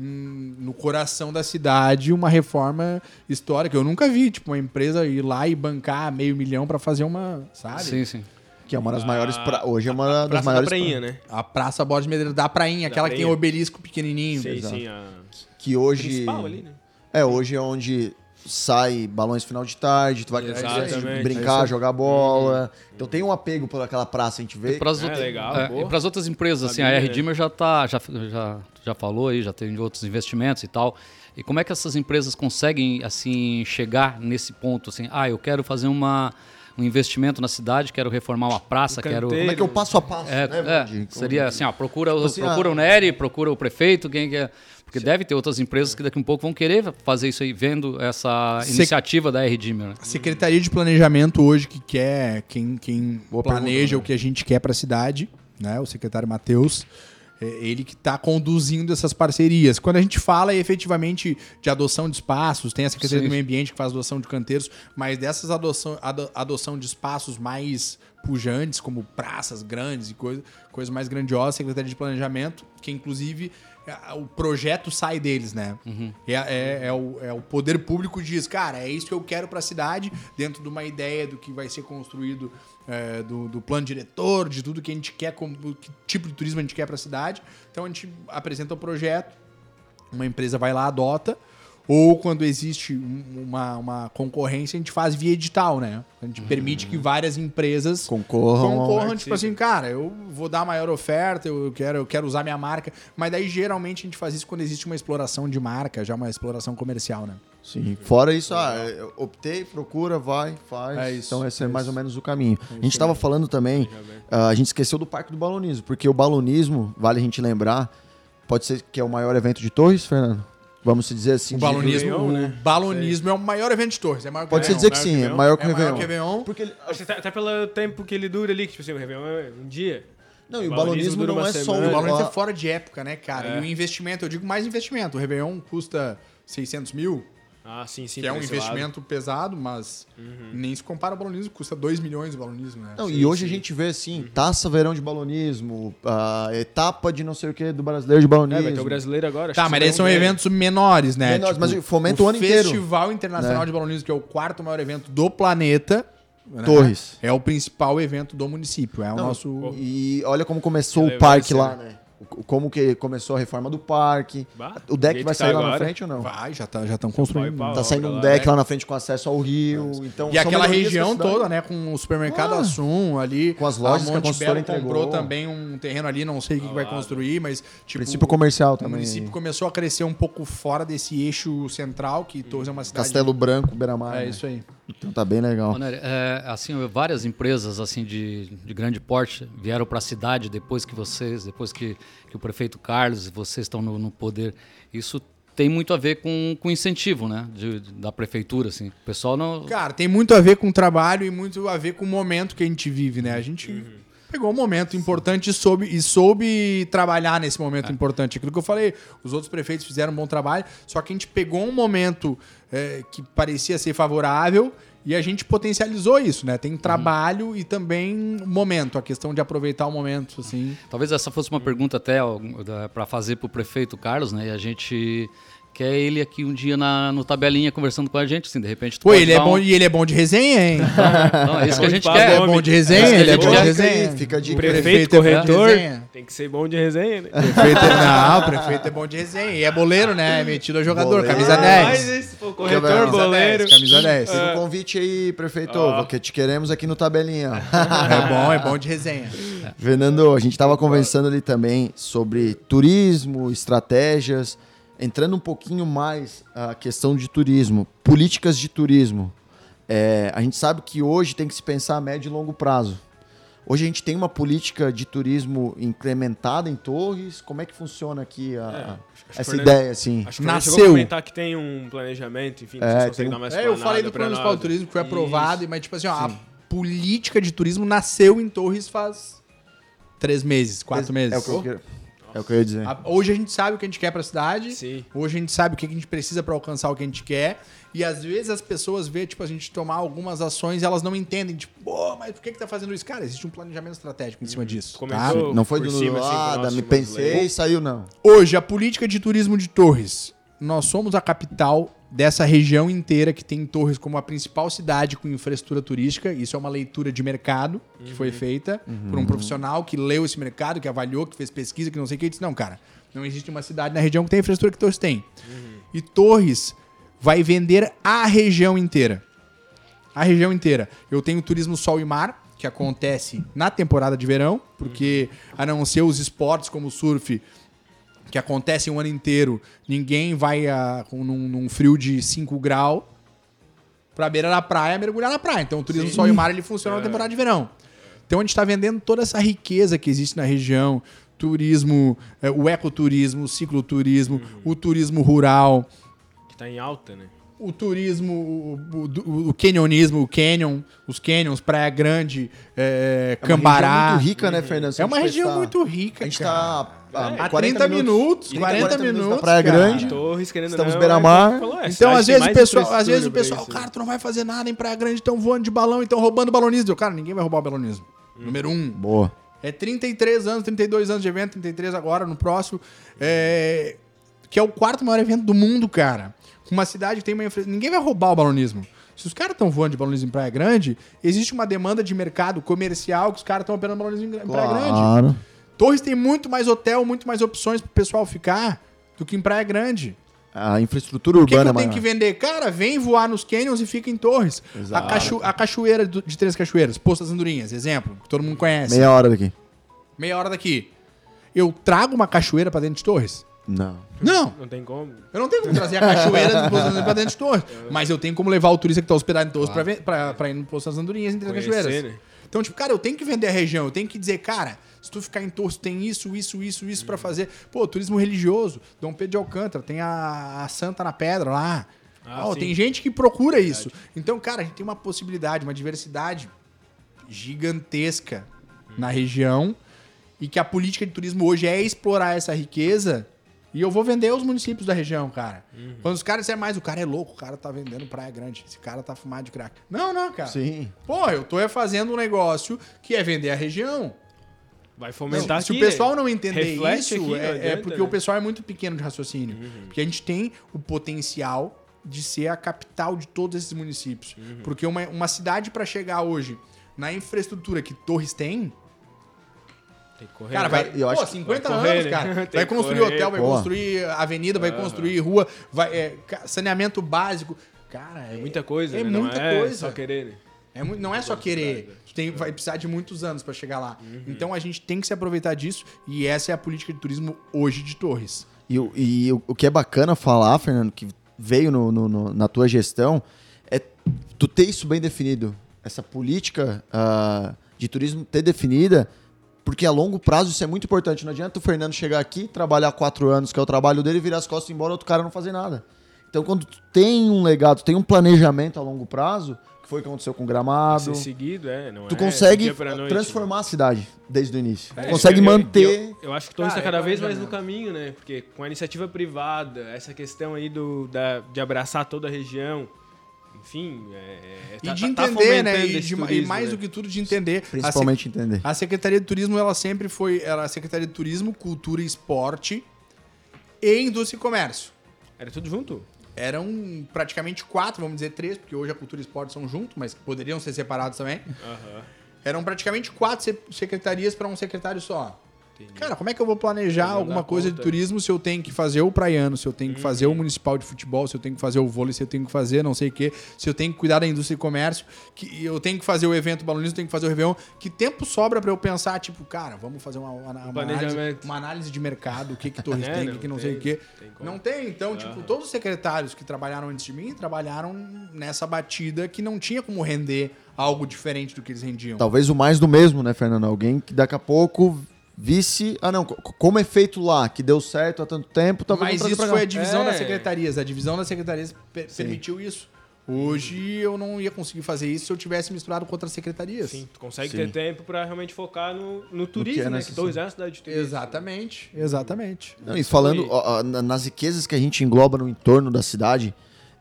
A: no coração da cidade uma reforma histórica. Eu nunca vi, tipo, uma empresa ir lá e bancar meio milhão pra fazer uma, sabe?
D: Sim, sim.
B: Que é uma das maiores... pra- Hoje é uma das
C: Praça da
B: maiores...
C: Prainha, né?
A: A Praça Borges de Medeiros da Prainha, aquela que tem o
C: Prainha.
A: obelisco pequenininho.
C: Sim, sim. A
B: Que hoje...
C: principal ali, né?
B: É, hoje é onde sai balões final de tarde, tu vai
C: Exatamente.
B: brincar, jogar bola. Então tem um apego por aquela praça, a gente vê.
D: Para as
C: É,
D: outras,
C: legal,
D: é, e outras empresas, assim, a R. Dimmer já tá, já, já, já falou aí, já tem outros investimentos e tal. E como é que essas empresas conseguem assim chegar nesse ponto, assim, ah, eu quero fazer uma um investimento na cidade, quero reformar uma praça, quero.
B: Como é que eu passo a passo,
D: É,
B: né,
D: é, seria assim, ó, procura, o-
B: Assim,
D: procura
B: ah,
D: o Nery, procura o prefeito, quem que Porque deve ter outras empresas que daqui a um pouco vão querer fazer isso aí, vendo essa
A: Se-
D: iniciativa da R. Dimmer. né?
A: A Secretaria de Planejamento hoje que quer, quem, quem
B: Boa
A: planeja
B: pergunta, né?
A: o que a gente quer para a cidade, né? O secretário Matheus, é ele que está conduzindo essas parcerias. Quando a gente fala efetivamente de adoção de espaços, tem a Secretaria
D: Sim.
A: do Meio Ambiente que faz adoção de canteiros, mas dessas adoção, ado- adoção de espaços mais pujantes, como praças grandes e coisa, coisas mais grandiosas, a Secretaria de Planejamento, que inclusive o projeto sai deles, né? É, é- é o, é o poder público diz, cara, é isso que eu quero para a cidade, dentro de uma ideia do que vai ser construído, é, do, do plano diretor, de tudo que a gente quer, como, que tipo de turismo a gente quer para a cidade. Então a gente apresenta o projeto, uma empresa vai lá, adota, ou quando existe um- uma, uma concorrência, a gente faz via edital, né? A gente permite que várias empresas
B: Concorram.
A: concorram, tipo assim, cara, eu vou dar maior oferta, eu quero, eu quero usar minha marca. Mas daí geralmente a gente faz isso quando existe uma exploração de marca, já uma exploração comercial, né?
B: Sim. Fora isso, ah, optei, procura, vai, faz.
A: É isso,
B: então esse é,
A: é
B: mais
A: isso.
B: ou menos o caminho. a gente estava falando também, ah, a gente esqueceu do Parque do Balonismo, porque o balonismo, vale a gente lembrar, pode ser que é o maior evento de Torres, Fernando? Vamos se dizer assim.
A: O balonismo,
C: Réveillon,
A: o
C: né?
A: balonismo é o maior evento de Torres. É maior que
B: Pode
A: o
B: se
A: Réveillon.
B: dizer que sim,
C: que
B: é
C: o
B: maior que
A: É
B: o
A: maior que o
B: Réveillon.
A: Réveillon.
B: Porque ele-
C: até, até pelo tempo que ele dura ali, que tipo assim, o Réveillon é um dia.
B: Não, e o balonismo não
C: uma
B: é só.
A: O balonismo é fora de época, né, cara?
C: É.
A: E o investimento, eu digo mais investimento. O Réveillon custa 600 mil,
C: Ah, sim, sim.
A: que é um
C: esse lado.
A: investimento pesado, mas nem se compara ao balonismo. Custa 2 milhões o balonismo, né?
B: Não,
C: Sim,
B: e hoje
C: sim.
B: a gente vê assim, taça verão de balonismo, a etapa de não sei o que do brasileiro de
C: É,
B: balonismo.
C: vai ter o brasileiro agora. acho
A: Tá,
C: que
A: mas eles são eventos menores, né?
B: Menores, mas fomenta o ano inteiro.
A: Festival Internacional
B: né?
A: de Balonismo, que é o quarto maior evento do planeta. né?
B: Torres.
A: É o principal evento do município. É o
B: Não,
A: nosso.
B: E olha como começou o parque lá, né? O- Como que começou a reforma do parque.
C: Bah,
B: o deck vai
C: que tá
B: sair lá na
C: agora.
B: frente ou não?
A: Vai, já tá, já estão construindo.
B: Tá saindo um deck
C: né?
B: lá na frente com acesso ao rio. Então,
A: E aquela região toda, né? Com o supermercado
B: Ah.
A: Assum ali.
B: Com as lojas
A: a
B: que a
A: Monte
B: construtora
A: Belo comprou
B: entregou.
A: também um terreno ali, não sei o que, que vai construir, mas tipo.
B: Princípio comercial
A: O
B: também.
A: município começou a crescer um pouco fora desse eixo central, que Torres é uma cidade.
B: Castelo Branco, Beira-Mar.
A: É
B: né?
A: isso aí.
B: Então tá bem legal.
D: É, assim, várias empresas assim de, de grande porte vieram para a cidade depois que vocês, depois que, que o prefeito Carlos e vocês estão no, no poder. Isso tem muito a ver com, com incentivo, né, de- da prefeitura, assim. O pessoal não
A: Cara, tem muito a ver com o trabalho e muito a ver com o momento que a gente vive, né? A gente pegou um momento importante e soube, e soube trabalhar nesse momento importante. Aquilo que eu falei, os outros prefeitos fizeram um bom trabalho, só que a gente pegou um momento é, que parecia ser favorável e a gente potencializou isso, né? Tem trabalho e também momento, a questão de aproveitar o momento, assim.
D: Talvez essa fosse uma pergunta até para fazer para o prefeito Carlos, né? E a gente quer ele aqui um dia na, no tabelinha conversando com a gente, assim, de repente tu
A: Pô, ele é bom,
D: um-
A: e ele é bom de resenha, hein?
D: Não, é isso que a gente quer.
A: Ele é bom de resenha,
D: É,
A: ele é bom de resenha.
B: Fica dica.
C: Prefeito,
A: Prefeito é de
C: corretor, tem que ser bom de resenha, né?
A: Prefeito é, não, o prefeito é bom de resenha. E é boleiro, né? É metido a jogador,
B: Boleiro.
A: camisa
C: Ah,
A: 10.
C: mas esse, pô, corretor,
B: Camisa
C: boleiro.
A: 10, camisa 10.
B: Fica o convite aí, prefeito, porque te queremos aqui no tabelinha.
A: É bom, é bom de resenha.
B: Fernando, a gente estava conversando ali também sobre turismo, estratégias, entrando um pouquinho mais a questão de turismo, políticas de turismo. É, a gente sabe que hoje tem que se pensar a médio e longo prazo. Hoje a gente tem uma política de turismo implementada em Torres. Como é que funciona aqui a-
C: É,
B: essa ideia, assim?
C: Acho que chegou
A: Nasceu.
C: a comentar que tem um planejamento, enfim, não
B: É, tem um-
C: dar mais
A: É, eu falei do plano municipal de turismo que foi
C: Isso.
A: aprovado, mas tipo assim, ó, a política de turismo nasceu em Torres faz três meses, quatro meses.
B: É o que eu, queria- é o que eu ia dizer.
A: A- Hoje a gente sabe o que a gente quer pra cidade.
C: Sim.
A: Hoje a gente sabe o que a gente precisa pra alcançar o que a gente quer. E às vezes as pessoas vê, tipo, a gente tomar algumas ações e elas não entendem, tipo, pô, mas por que que tá fazendo isso? Cara, existe um planejamento estratégico em cima disso. tá?
C: Comentou
B: Não foi
C: por
B: do
C: cima, assim,
B: nada,
C: nosso
B: me pensei e saiu, não.
A: Hoje, a política de turismo de Torres. Nós somos a capital dessa região inteira que tem Torres como a principal cidade com infraestrutura turística. Isso é uma leitura de mercado que foi feita por um profissional que leu esse mercado, que avaliou, que fez pesquisa, que não sei o que. E disse: não, cara, não existe uma cidade na região que tem a infraestrutura que Torres tem. E Torres vai vender a região inteira. A região inteira. Eu tenho turismo sol e mar, que acontece na temporada de verão, porque a não ser os esportes como o surf, que acontecem o ano inteiro, ninguém vai a, com- num, num frio de 5 graus pra beira da praia mergulhar na praia. Então o turismo sol e mar ele funciona na temporada de verão. Então a gente está vendendo toda essa riqueza que existe na região, turismo, eh, o ecoturismo, o cicloturismo, o turismo rural,
C: Que tá em alta, né?
A: O turismo, o, o, o canyonismo, o canyon, os canyons, Praia Grande,
B: É uma
A: Cambará.
B: região muito rica, né, Fernando?
A: É
B: a
A: uma região muito rica,
B: A gente
A: cara.
B: tá
A: Há 30 minutos,
B: 30,
A: 40
B: minutos
A: minutos,
B: da Praia
A: cara.
B: Grande.
C: Torres, querendo
B: Estamos beira-mar.
C: é, é,
A: Então, às vezes, pessoal, às vezes o pessoal,
C: isso,
A: cara, tu não vai fazer nada em Praia Grande, estão voando de balão, estão roubando balonismo. Eu, Cara, ninguém vai roubar o balonismo. Número um.
B: Boa.
A: É 33 anos, 32 anos de evento, 33 agora, no próximo. É, Que é o quarto maior evento do mundo, cara. Uma cidade que tem uma infra... Ninguém vai roubar o balonismo. Se os caras estão voando de balonismo em Praia Grande, existe uma demanda de mercado comercial que os caras estão operando balonismo em Praia Grande.
B: Claro.
A: Torres tem muito mais hotel, muito mais opções pro pessoal ficar do que em Praia Grande.
B: A infraestrutura
A: O que, que
B: urbana
A: eu
B: é
A: tenho
B: maior.
A: que vender? Cara, vem voar nos canyons e fica em Torres. A,
B: Exato.
A: cacho- a cachoeira do- de Três Cachoeiras, Poço das Andorinhas, exemplo, que todo mundo conhece.
B: Meia hora daqui.
A: Meia hora daqui. Eu trago uma cachoeira pra dentro de Torres?
B: Não.
A: Não.
C: Não tem como.
A: Eu não tenho como trazer a cachoeira do Poço das Andorinhas pra dentro de Torres. Mas eu tenho como levar o turista que tá hospedado em Torres pra, ver- pra, pra ir no Poço das Andorinhas em Três
C: Conhecer,
A: Cachoeiras.
C: né?
A: Então, tipo, cara, eu tenho que vender a região. Eu tenho que dizer, cara, se tu ficar em Torres, tem isso, isso, isso, isso pra fazer. Pô, turismo religioso. Dom Pedro de Alcântara, tem a, a Santa na Pedra lá.
C: Ah, sim.
A: tem gente que procura isso. Então, cara, a gente tem uma possibilidade, uma diversidade gigantesca na região e que a política de turismo hoje é explorar essa riqueza e eu vou vender os municípios da região, cara.
C: Uhum.
A: Quando os caras disserem mais, o cara é louco, o cara tá vendendo Praia Grande, esse cara tá fumado de crack. Não, não, cara.
B: Sim.
A: Pô, eu tô é fazendo um negócio que é vender a região.
C: Vai
A: Se,
C: fomentar
A: se o
C: aqui,
A: pessoal
C: né?
A: não entender isso,
C: aqui, não
A: é, é
C: adianta,
A: porque
C: né?
A: o pessoal é muito pequeno de raciocínio. Porque a gente tem o potencial de ser a capital de todos esses municípios. Porque uma, uma cidade para chegar hoje na infraestrutura que Torres tem,
C: Tem que correr.
A: cara,
C: né?
A: vai,
B: eu acho
A: pô,
B: que
A: 50
C: vai correr,
A: anos,
C: né?
A: cara. Vai construir
C: correr.
A: hotel, vai construir avenida, vai construir rua, vai é, saneamento básico. Cara, é,
C: Muita coisa,
A: É
C: né? Não
A: muita
C: é
A: coisa.
C: só querer, né?
A: É não é só querer. Tem, vai precisar de muitos anos para chegar lá. Então a gente tem que se aproveitar disso e essa é a política de turismo hoje de Torres.
B: E, o- e o, que é bacana falar, Fernando, que veio no- no- no- na tua gestão, é tu ter isso bem definido. Essa política ah, de turismo ter definida, porque a longo prazo isso é muito importante. Não adianta o Fernando chegar aqui, trabalhar quatro anos, que é o trabalho dele, virar as costas e ir embora, outro cara não fazer nada. Então, quando tu tem um legado, tem um planejamento a longo prazo, que foi o que aconteceu com o Gramado,
C: Ser seguido, é. Não
B: tu
C: é
B: consegue
C: noite,
B: transformar a cidade desde o início.
C: né?
B: Tu
C: É,
B: consegue
C: eu-
B: manter...
C: Eu, eu acho que
A: Cara,
C: está cada
A: é
C: vez mais no caminho, né? Porque com a iniciativa privada, essa questão aí do, da, de abraçar toda a região, enfim. É,
A: E
C: tá-
A: de
C: tá- tá
A: entender, né?
C: fomentando
A: E, de- e
C: turismo,
A: mais
C: né?
A: do que tudo de entender.
B: Principalmente entender.
A: A, Sec- a Secretaria de Turismo, ela sempre foi ela, a Secretaria de Turismo, Cultura e Esporte e Indústria e Comércio.
C: Era tudo junto?
A: Eram praticamente quatro, vamos dizer três, porque hoje a cultura e esporte são juntos, mas poderiam ser separados também.
C: Aham.
A: Eram praticamente quatro se- secretarias para um secretário só.
C: Entendi.
A: Cara, como é que eu vou planejar alguma coisa de
C: conta.
A: turismo se eu tenho que fazer o praiano, se eu tenho que fazer o municipal de futebol, se eu tenho que fazer o vôlei, se eu tenho que fazer não sei o quê, se eu tenho que cuidar da indústria e comércio, que eu tenho que fazer o evento balonismo, eu tenho que fazer o Réveillon. Que tempo sobra para eu pensar, tipo, cara, vamos fazer uma, uma, uma análise, uma análise de mercado, o que que Torres
C: É,
A: tem, o
C: não
A: que que não
C: tem,
A: sei o quê.
C: tem.
A: Não tem, então, tipo, todos os secretários que trabalharam antes de mim trabalharam nessa batida que não tinha como render algo diferente do que eles rendiam.
B: Talvez o mais do mesmo, né, Fernando? Alguém que daqui a pouco visse. Ah, não, co- como é feito lá, que deu certo há tanto tempo, talvez
A: Mas isso foi a divisão
C: É.
A: das secretarias. A divisão das secretarias per- permitiu isso. Hoje eu não ia conseguir fazer isso se eu tivesse misturado com outras secretarias.
C: Sim, tu consegue
B: Sim.
C: ter tempo pra realmente focar no, no
B: que
C: turismo,
B: é
C: né? Que. Torres é uma cidade de turismo.
A: Exatamente. Exatamente.
B: Não, e falando ó, ó, na- nas riquezas que a gente engloba no entorno da cidade,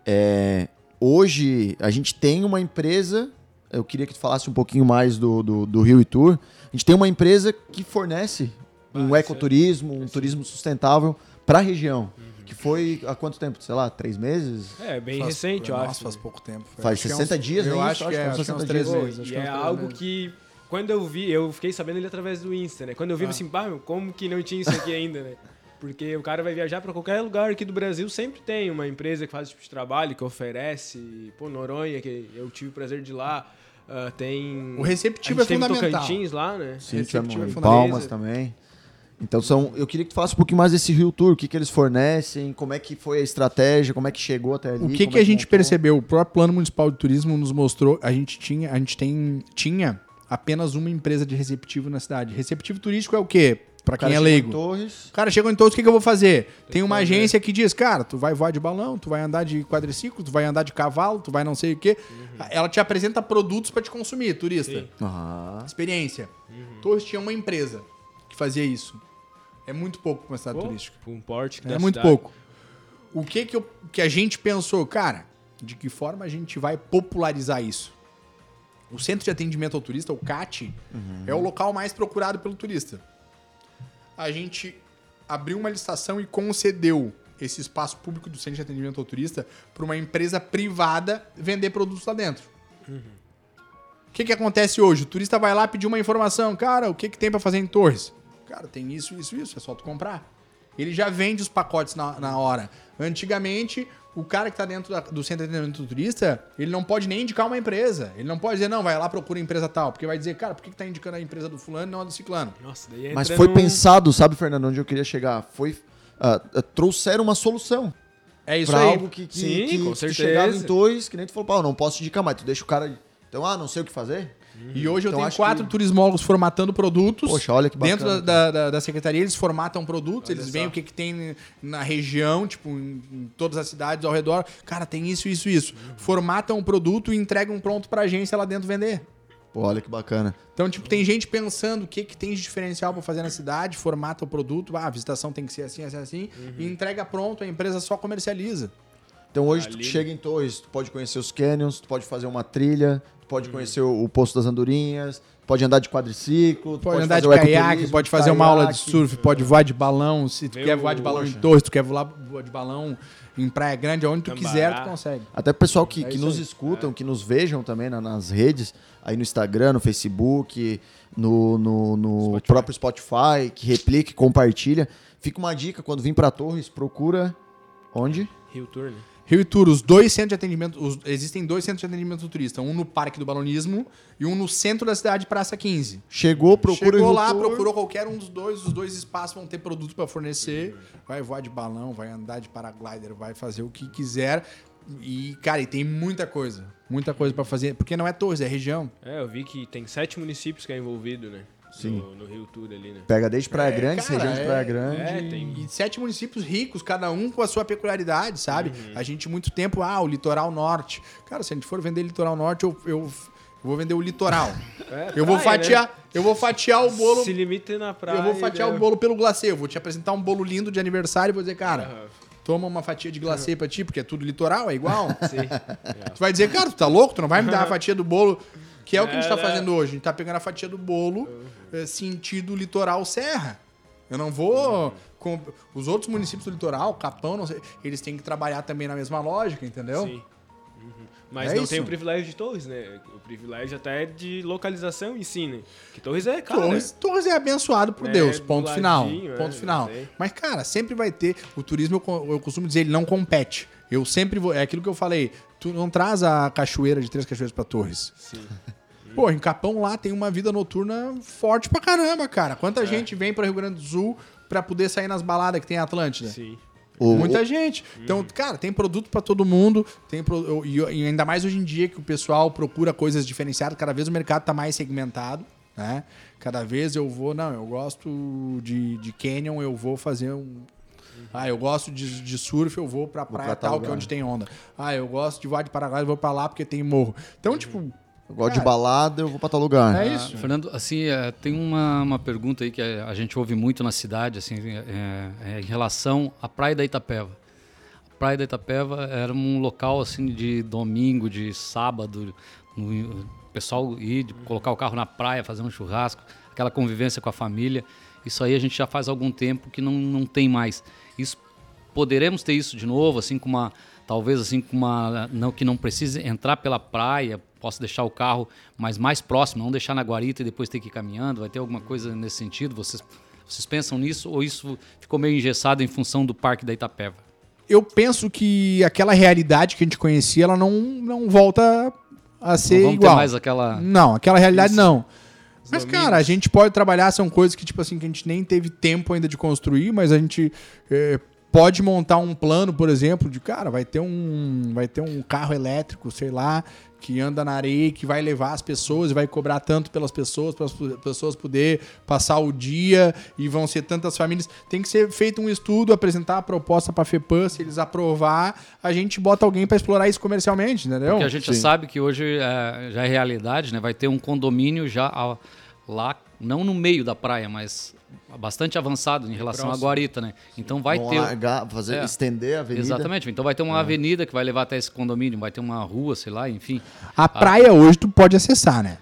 B: é, hoje a gente tem uma empresa. Eu queria que tu falasse um pouquinho mais do, do, do Rio e Tour. A gente tem uma empresa que fornece um
C: Ah, é-
B: ecoturismo, um turismo sustentável para a região. Que foi há quanto tempo? Sei lá, três meses?
C: É, bem
A: Faz-
C: recente, eu
A: Nossa,
C: acho.
A: faz pouco tempo.
B: Faz
A: Acho que é
B: 60 dias,
A: Eu
B: né?
A: acho que é,
B: acho que
A: acho que é uns
B: 60
A: três
B: dias.
A: meses. acho
C: E
A: é
C: é
A: uns
C: algo
A: meses.
C: que, quando eu vi, eu fiquei sabendo ele através do Insta, né? Quando eu vi, eu
A: Ah.
C: assim, pá, meu, como que não tinha isso aqui ainda, né? Porque o cara vai viajar pra qualquer lugar aqui do Brasil, sempre tem uma empresa que faz esse tipo de trabalho, que oferece. Pô, Noronha, que eu tive o prazer de ir lá. Ah, tem.
A: O receptivo
C: a gente
A: é fundamental.
C: Tocantins lá, né?
B: Sim,
A: Receptivo é.
B: Palmas também. Então são, eu queria que tu falasse um pouquinho mais desse Rio Tour, o que, que eles fornecem, como é que foi a estratégia, como é que chegou até ali.
A: O que,
B: como
A: que
B: é
A: a gente
B: montou.
A: percebeu? O próprio Plano Municipal de Turismo nos mostrou, a gente tinha, a gente tem, tinha apenas uma empresa de receptivo na cidade. Receptivo turístico é o quê? Pra quem é leigo.
B: Torres,
A: O cara chegou em todos, o que, que eu vou fazer? Tem uma
C: fazer.
A: agência que diz, cara, tu vai voar de balão, tu vai andar de quadriciclo, tu vai andar de cavalo, tu vai não sei o quê. Ela te apresenta produtos pra te consumir, turista.
B: Ah,
A: Experiência. Torres tinha uma empresa que fazia isso. É muito pouco pra uma cidade
C: Pô,
A: turística.
C: um porte
A: É muito
C: cidade.
A: pouco. O que que, eu- que a gente pensou, cara, de que forma a gente vai popularizar isso? O Centro de Atendimento ao Turista, o CAT, é o local mais procurado pelo turista. A gente abriu uma licitação e concedeu esse espaço público do Centro de Atendimento ao Turista para uma empresa privada vender produtos lá dentro. O que, que acontece hoje? O turista vai lá pedir uma informação. Cara, o que, que tem para fazer em Torres? Cara, tem isso, isso, isso. É só tu comprar. Ele já vende os pacotes na, na hora. Antigamente, o cara que tá dentro da- do centro de atendimento do turista, ele não pode nem indicar uma empresa. Ele não pode dizer, não, vai lá, procura a empresa tal. Porque vai dizer, cara, por que, que tá indicando a empresa do fulano e não a do ciclano?
C: Nossa, daí
B: mas
C: entra
B: foi
C: num-
B: pensado, sabe, Fernando, onde eu queria chegar? Foi. ah, ah, trouxeram uma solução
A: É isso
B: pra
A: aí.
B: algo que, que,
C: Sim,
B: que
C: com
B: tu
C: certeza.
B: chegava em Torres, que nem tu falou, pá, eu não posso indicar, mas tu deixa o cara. Então, ah, não sei o que fazer?
A: E hoje eu
B: Então,
A: tenho
B: acho
A: quatro
B: que-
A: turismólogos formatando produtos.
B: Poxa, olha que bacana.
A: Dentro da, da, da secretaria, eles formatam produtos,
C: Olha
A: eles veem o que, que tem na região, tipo, em, em todas as cidades ao redor. Cara, tem isso, isso, isso. Formatam o produto e entregam pronto pra agência lá dentro vender.
B: Pô, olha que bacana.
A: Então, tipo, tem gente pensando o que, que tem de diferencial pra fazer na cidade, formata o produto, ah, a visitação tem que ser assim, assim, assim, e entrega pronto, a empresa só comercializa.
B: Então hoje tu
C: Ali.
B: que chega em Torres, tu pode conhecer os canyons, tu pode fazer uma trilha, tu pode conhecer o, o Poço das Andorinhas, pode andar de quadriciclo, tu
A: Pode, andar
B: fazer
A: de
B: o
A: caiaque, pode fazer uma aula de
B: caiaque.
A: surf, pode voar de balão. Se tu quer voar de balão em
B: Poxa.
A: Torres, tu quer voar voar de balão em Praia Grande, aonde tu
C: Tambará.
A: quiser, tu consegue.
B: Até o pessoal que,
A: É
B: que nos
A: aí.
B: escutam, que nos vejam também na- nas redes, aí no Instagram, no Facebook, no, no, no
C: Spotify.
B: próprio Spotify, que replica, e compartilha. Fica uma dica, quando vir pra Torres, procura onde?
C: Rio Tour, né?
A: Rio e Tour, os dois centros de atendimento, os- existem dois centros de atendimento do turista, um no Parque do Balonismo e um no centro da cidade, Praça 15.
B: Chegou, procura
A: Chegou lá,
B: Tour.
A: procurou qualquer um dos dois, os dois espaços vão ter produto para fornecer, vai voar de balão, vai andar de paraglider, vai fazer o que quiser. E, cara, e tem muita coisa, muita coisa para fazer, porque não é Torres, é região.
C: É, eu vi que tem sete municípios que é envolvido, né?
B: Sim.
C: No, no Rio Tour ali, né?
B: Pega desde Praia
A: É,
B: Grande,
A: cara,
B: região de
A: é-
B: Praia Grande.
C: é, tem-
A: E sete municípios ricos, cada um com a sua peculiaridade, sabe? A gente, muito tempo, ah, o litoral norte. Cara, se a gente for vender litoral norte, eu, eu, eu vou vender o litoral.
C: É,
A: Eu vou
C: praia,
A: fatiar,
C: né?
A: eu vou fatiar o bolo.
C: Se limite na praia.
A: Eu vou fatiar
C: né?
A: o bolo pelo glacê. Eu vou te apresentar um bolo lindo de aniversário e vou dizer, cara,
C: Aham.
A: toma uma fatia de glacê pra ti, porque é tudo litoral, é igual.
C: Sim. É.
A: tu vai dizer, cara, tu tá louco? Tu não vai me dar a fatia do bolo. Que é o que a gente tá
C: É, né?
A: fazendo hoje. A gente tá pegando a fatia do bolo eh, sentido litoral serra. Eu não vou. Com, os outros municípios do litoral, Capão, não sei, eles têm que trabalhar também na mesma lógica, entendeu?
C: Sim. Uhum. Mas
A: É
C: não
A: isso.
C: tem o privilégio de Torres, né? O privilégio até é de localização em si, né? Que Torres é, cara...
A: Torres, Torres é abençoado por
C: É,
A: Deus, ponto final.
C: ladinho,
A: Ponto
C: é,
A: final. Mas, cara, sempre vai ter. O turismo, eu, eu costumo dizer, ele não compete. Eu sempre vou. É aquilo que eu falei. Tu não traz a cachoeira de Três Cachoeiras pra Torres.
C: Sim.
A: Pô, em Capão lá tem uma vida noturna forte pra caramba, cara. Quanta gente vem pra Rio Grande do Sul pra poder sair nas baladas que tem em Atlântida?
C: Sim.
B: O-
A: Muita gente. Então, cara, tem produto pra todo mundo. Tem pro- e, ainda mais hoje em dia que o pessoal procura coisas diferenciadas. Cada vez o mercado tá mais segmentado, né? Cada vez eu vou, não, eu gosto de, de canyon, eu vou fazer um. Ah, eu gosto de, de surf, eu vou pra praia
B: pra tal
A: tal, que é onde tem onda. Ah, eu gosto de voar de paraguai, eu vou pra lá porque tem morro. Então, tipo,
B: Eu gosto de
A: Cara,
B: balada, eu vou pra tal lugar.
A: é isso.
D: Fernando, assim, é, tem uma, uma pergunta aí que a, gente ouve muito na cidade, assim, é, é em relação à Praia da Itapeva. A Praia da Itapeva era um local, assim, de domingo, de sábado, no- o pessoal ir, de colocar o carro na praia, fazer um churrasco, aquela convivência com a família. Isso aí a gente já faz algum tempo que não, não tem mais. Isso poderemos ter isso de novo, assim com uma talvez assim com uma não que não precise entrar pela praia, possa deixar o carro mas mais próximo, não deixar na guarita e depois ter que ir caminhando. Vai ter alguma coisa nesse sentido? Vocês vocês pensam nisso ou isso ficou meio engessado em função do Parque da Itapeva?
A: eu penso que aquela realidade que a gente conhecia, ela não, não volta a ser
D: não vamos
A: igual.
D: ter mais aquela
A: Não, aquela realidade não. Mas, cara, a gente pode trabalhar, são coisas que, tipo assim, que a gente nem teve tempo ainda de construir, mas a gente eh, pode montar um plano, por exemplo, de, cara, vai ter um, vai ter um carro elétrico, sei lá, que anda na areia, que vai levar as pessoas vai cobrar tanto pelas pessoas, para as pessoas poder passar o dia e vão ser tantas famílias. Tem que ser feito um estudo, apresentar a proposta para a FEPAM, se eles aprovar, a gente bota alguém para explorar isso comercialmente, entendeu?
D: Porque a gente
B: Sim.
D: sabe que hoje é, já é realidade, né? Vai ter um condomínio já a- lá, não no meio da praia, mas bastante avançado em relação
C: Próximo.
D: à guarita, né? Então vai
B: Vão
D: ter
B: largar, fazer,
D: É.
B: estender a avenida.
D: Exatamente. Então vai ter uma avenida que vai levar até esse condomínio, vai ter uma rua, sei lá, enfim.
A: A praia hoje tu pode acessar, né?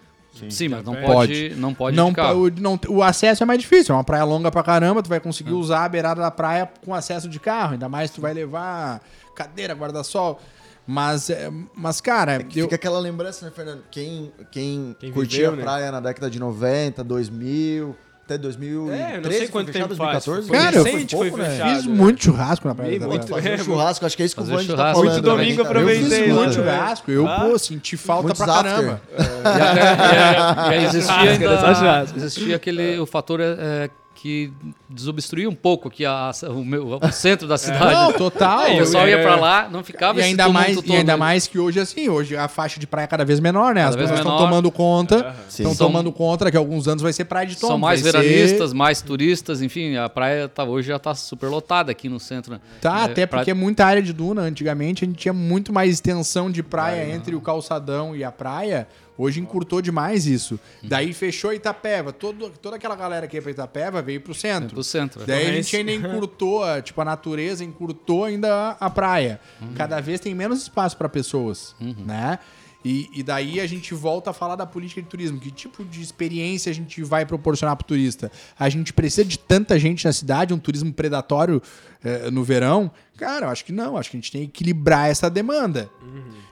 D: Sim, mas não
C: Pode.
D: pode, não pode
A: não,
D: de carro.
A: o, não- o acesso é mais difícil. É uma praia longa pra caramba. Tu vai conseguir usar a beirada da praia com acesso de carro. Ainda mais tu vai levar cadeira, guarda-sol. Mas, é, mas cara,
B: É que
A: eu,
B: Fica aquela lembrança, né, Fernando? Quem, quem,
C: Quem
B: curtia
C: viveu,
B: a
C: né?
B: praia na década de 90, 2000, até 2013,
C: É, não sei quanto tempo faz.
B: 2014?
C: Foi
A: Cara, eu
C: recente,
B: pouco,
C: foi
B: né?
C: fechado.
A: fiz
C: né?
A: muito churrasco na praia da
C: muito. É,
B: churrasco, acho que é isso que o
D: fazer
B: Vande tá falando.
C: Muito
B: né?
C: domingo
B: Eu
C: aproveitei,
A: Eu fiz
C: né?
A: muito
C: É.
A: churrasco. Eu,
C: Ah.
A: pô, senti falta pra
B: after.
A: caramba.
D: E até- e- e- e existia, ainda, existia aquele o fator é, que desobstruía um pouco aqui a- o, meu- o centro da cidade.
A: Não, total.
D: o
C: eu-
D: pessoal ia
C: é.
D: pra lá, não ficava
A: E
D: esse
A: ainda, mais,
D: todo.
A: e ainda mais que hoje, assim, hoje a faixa de praia é cada vez menor, né? As
D: Cada vez
A: pessoas estão tomando conta. Estão tomando conta, daqui a alguns anos vai ser praia de tom.
D: São mais
A: vai ser-
D: veranistas, mais turistas, enfim, a praia tá, hoje já tá super lotada aqui no centro. né?
A: Tá,
D: É,
A: até
D: pra-
A: porque é muita área de duna. Antigamente a gente tinha muito mais extensão de praia entre o calçadão e a praia. Hoje encurtou demais isso. Daí fechou Itapeva. Todo, toda aquela galera que ia pra Itapeva veio pro centro.
D: pro centro.
A: Daí a gente ainda encurtou, a- tipo, a natureza encurtou ainda a, praia. Cada vez tem menos espaço para pessoas, né? E, e daí a gente volta a falar da política de turismo. Que tipo de experiência a gente vai proporcionar para o turista? A gente precisa de tanta gente na cidade, um turismo predatório eh, no verão? Cara, eu acho que não. Acho que a gente tem que equilibrar essa demanda.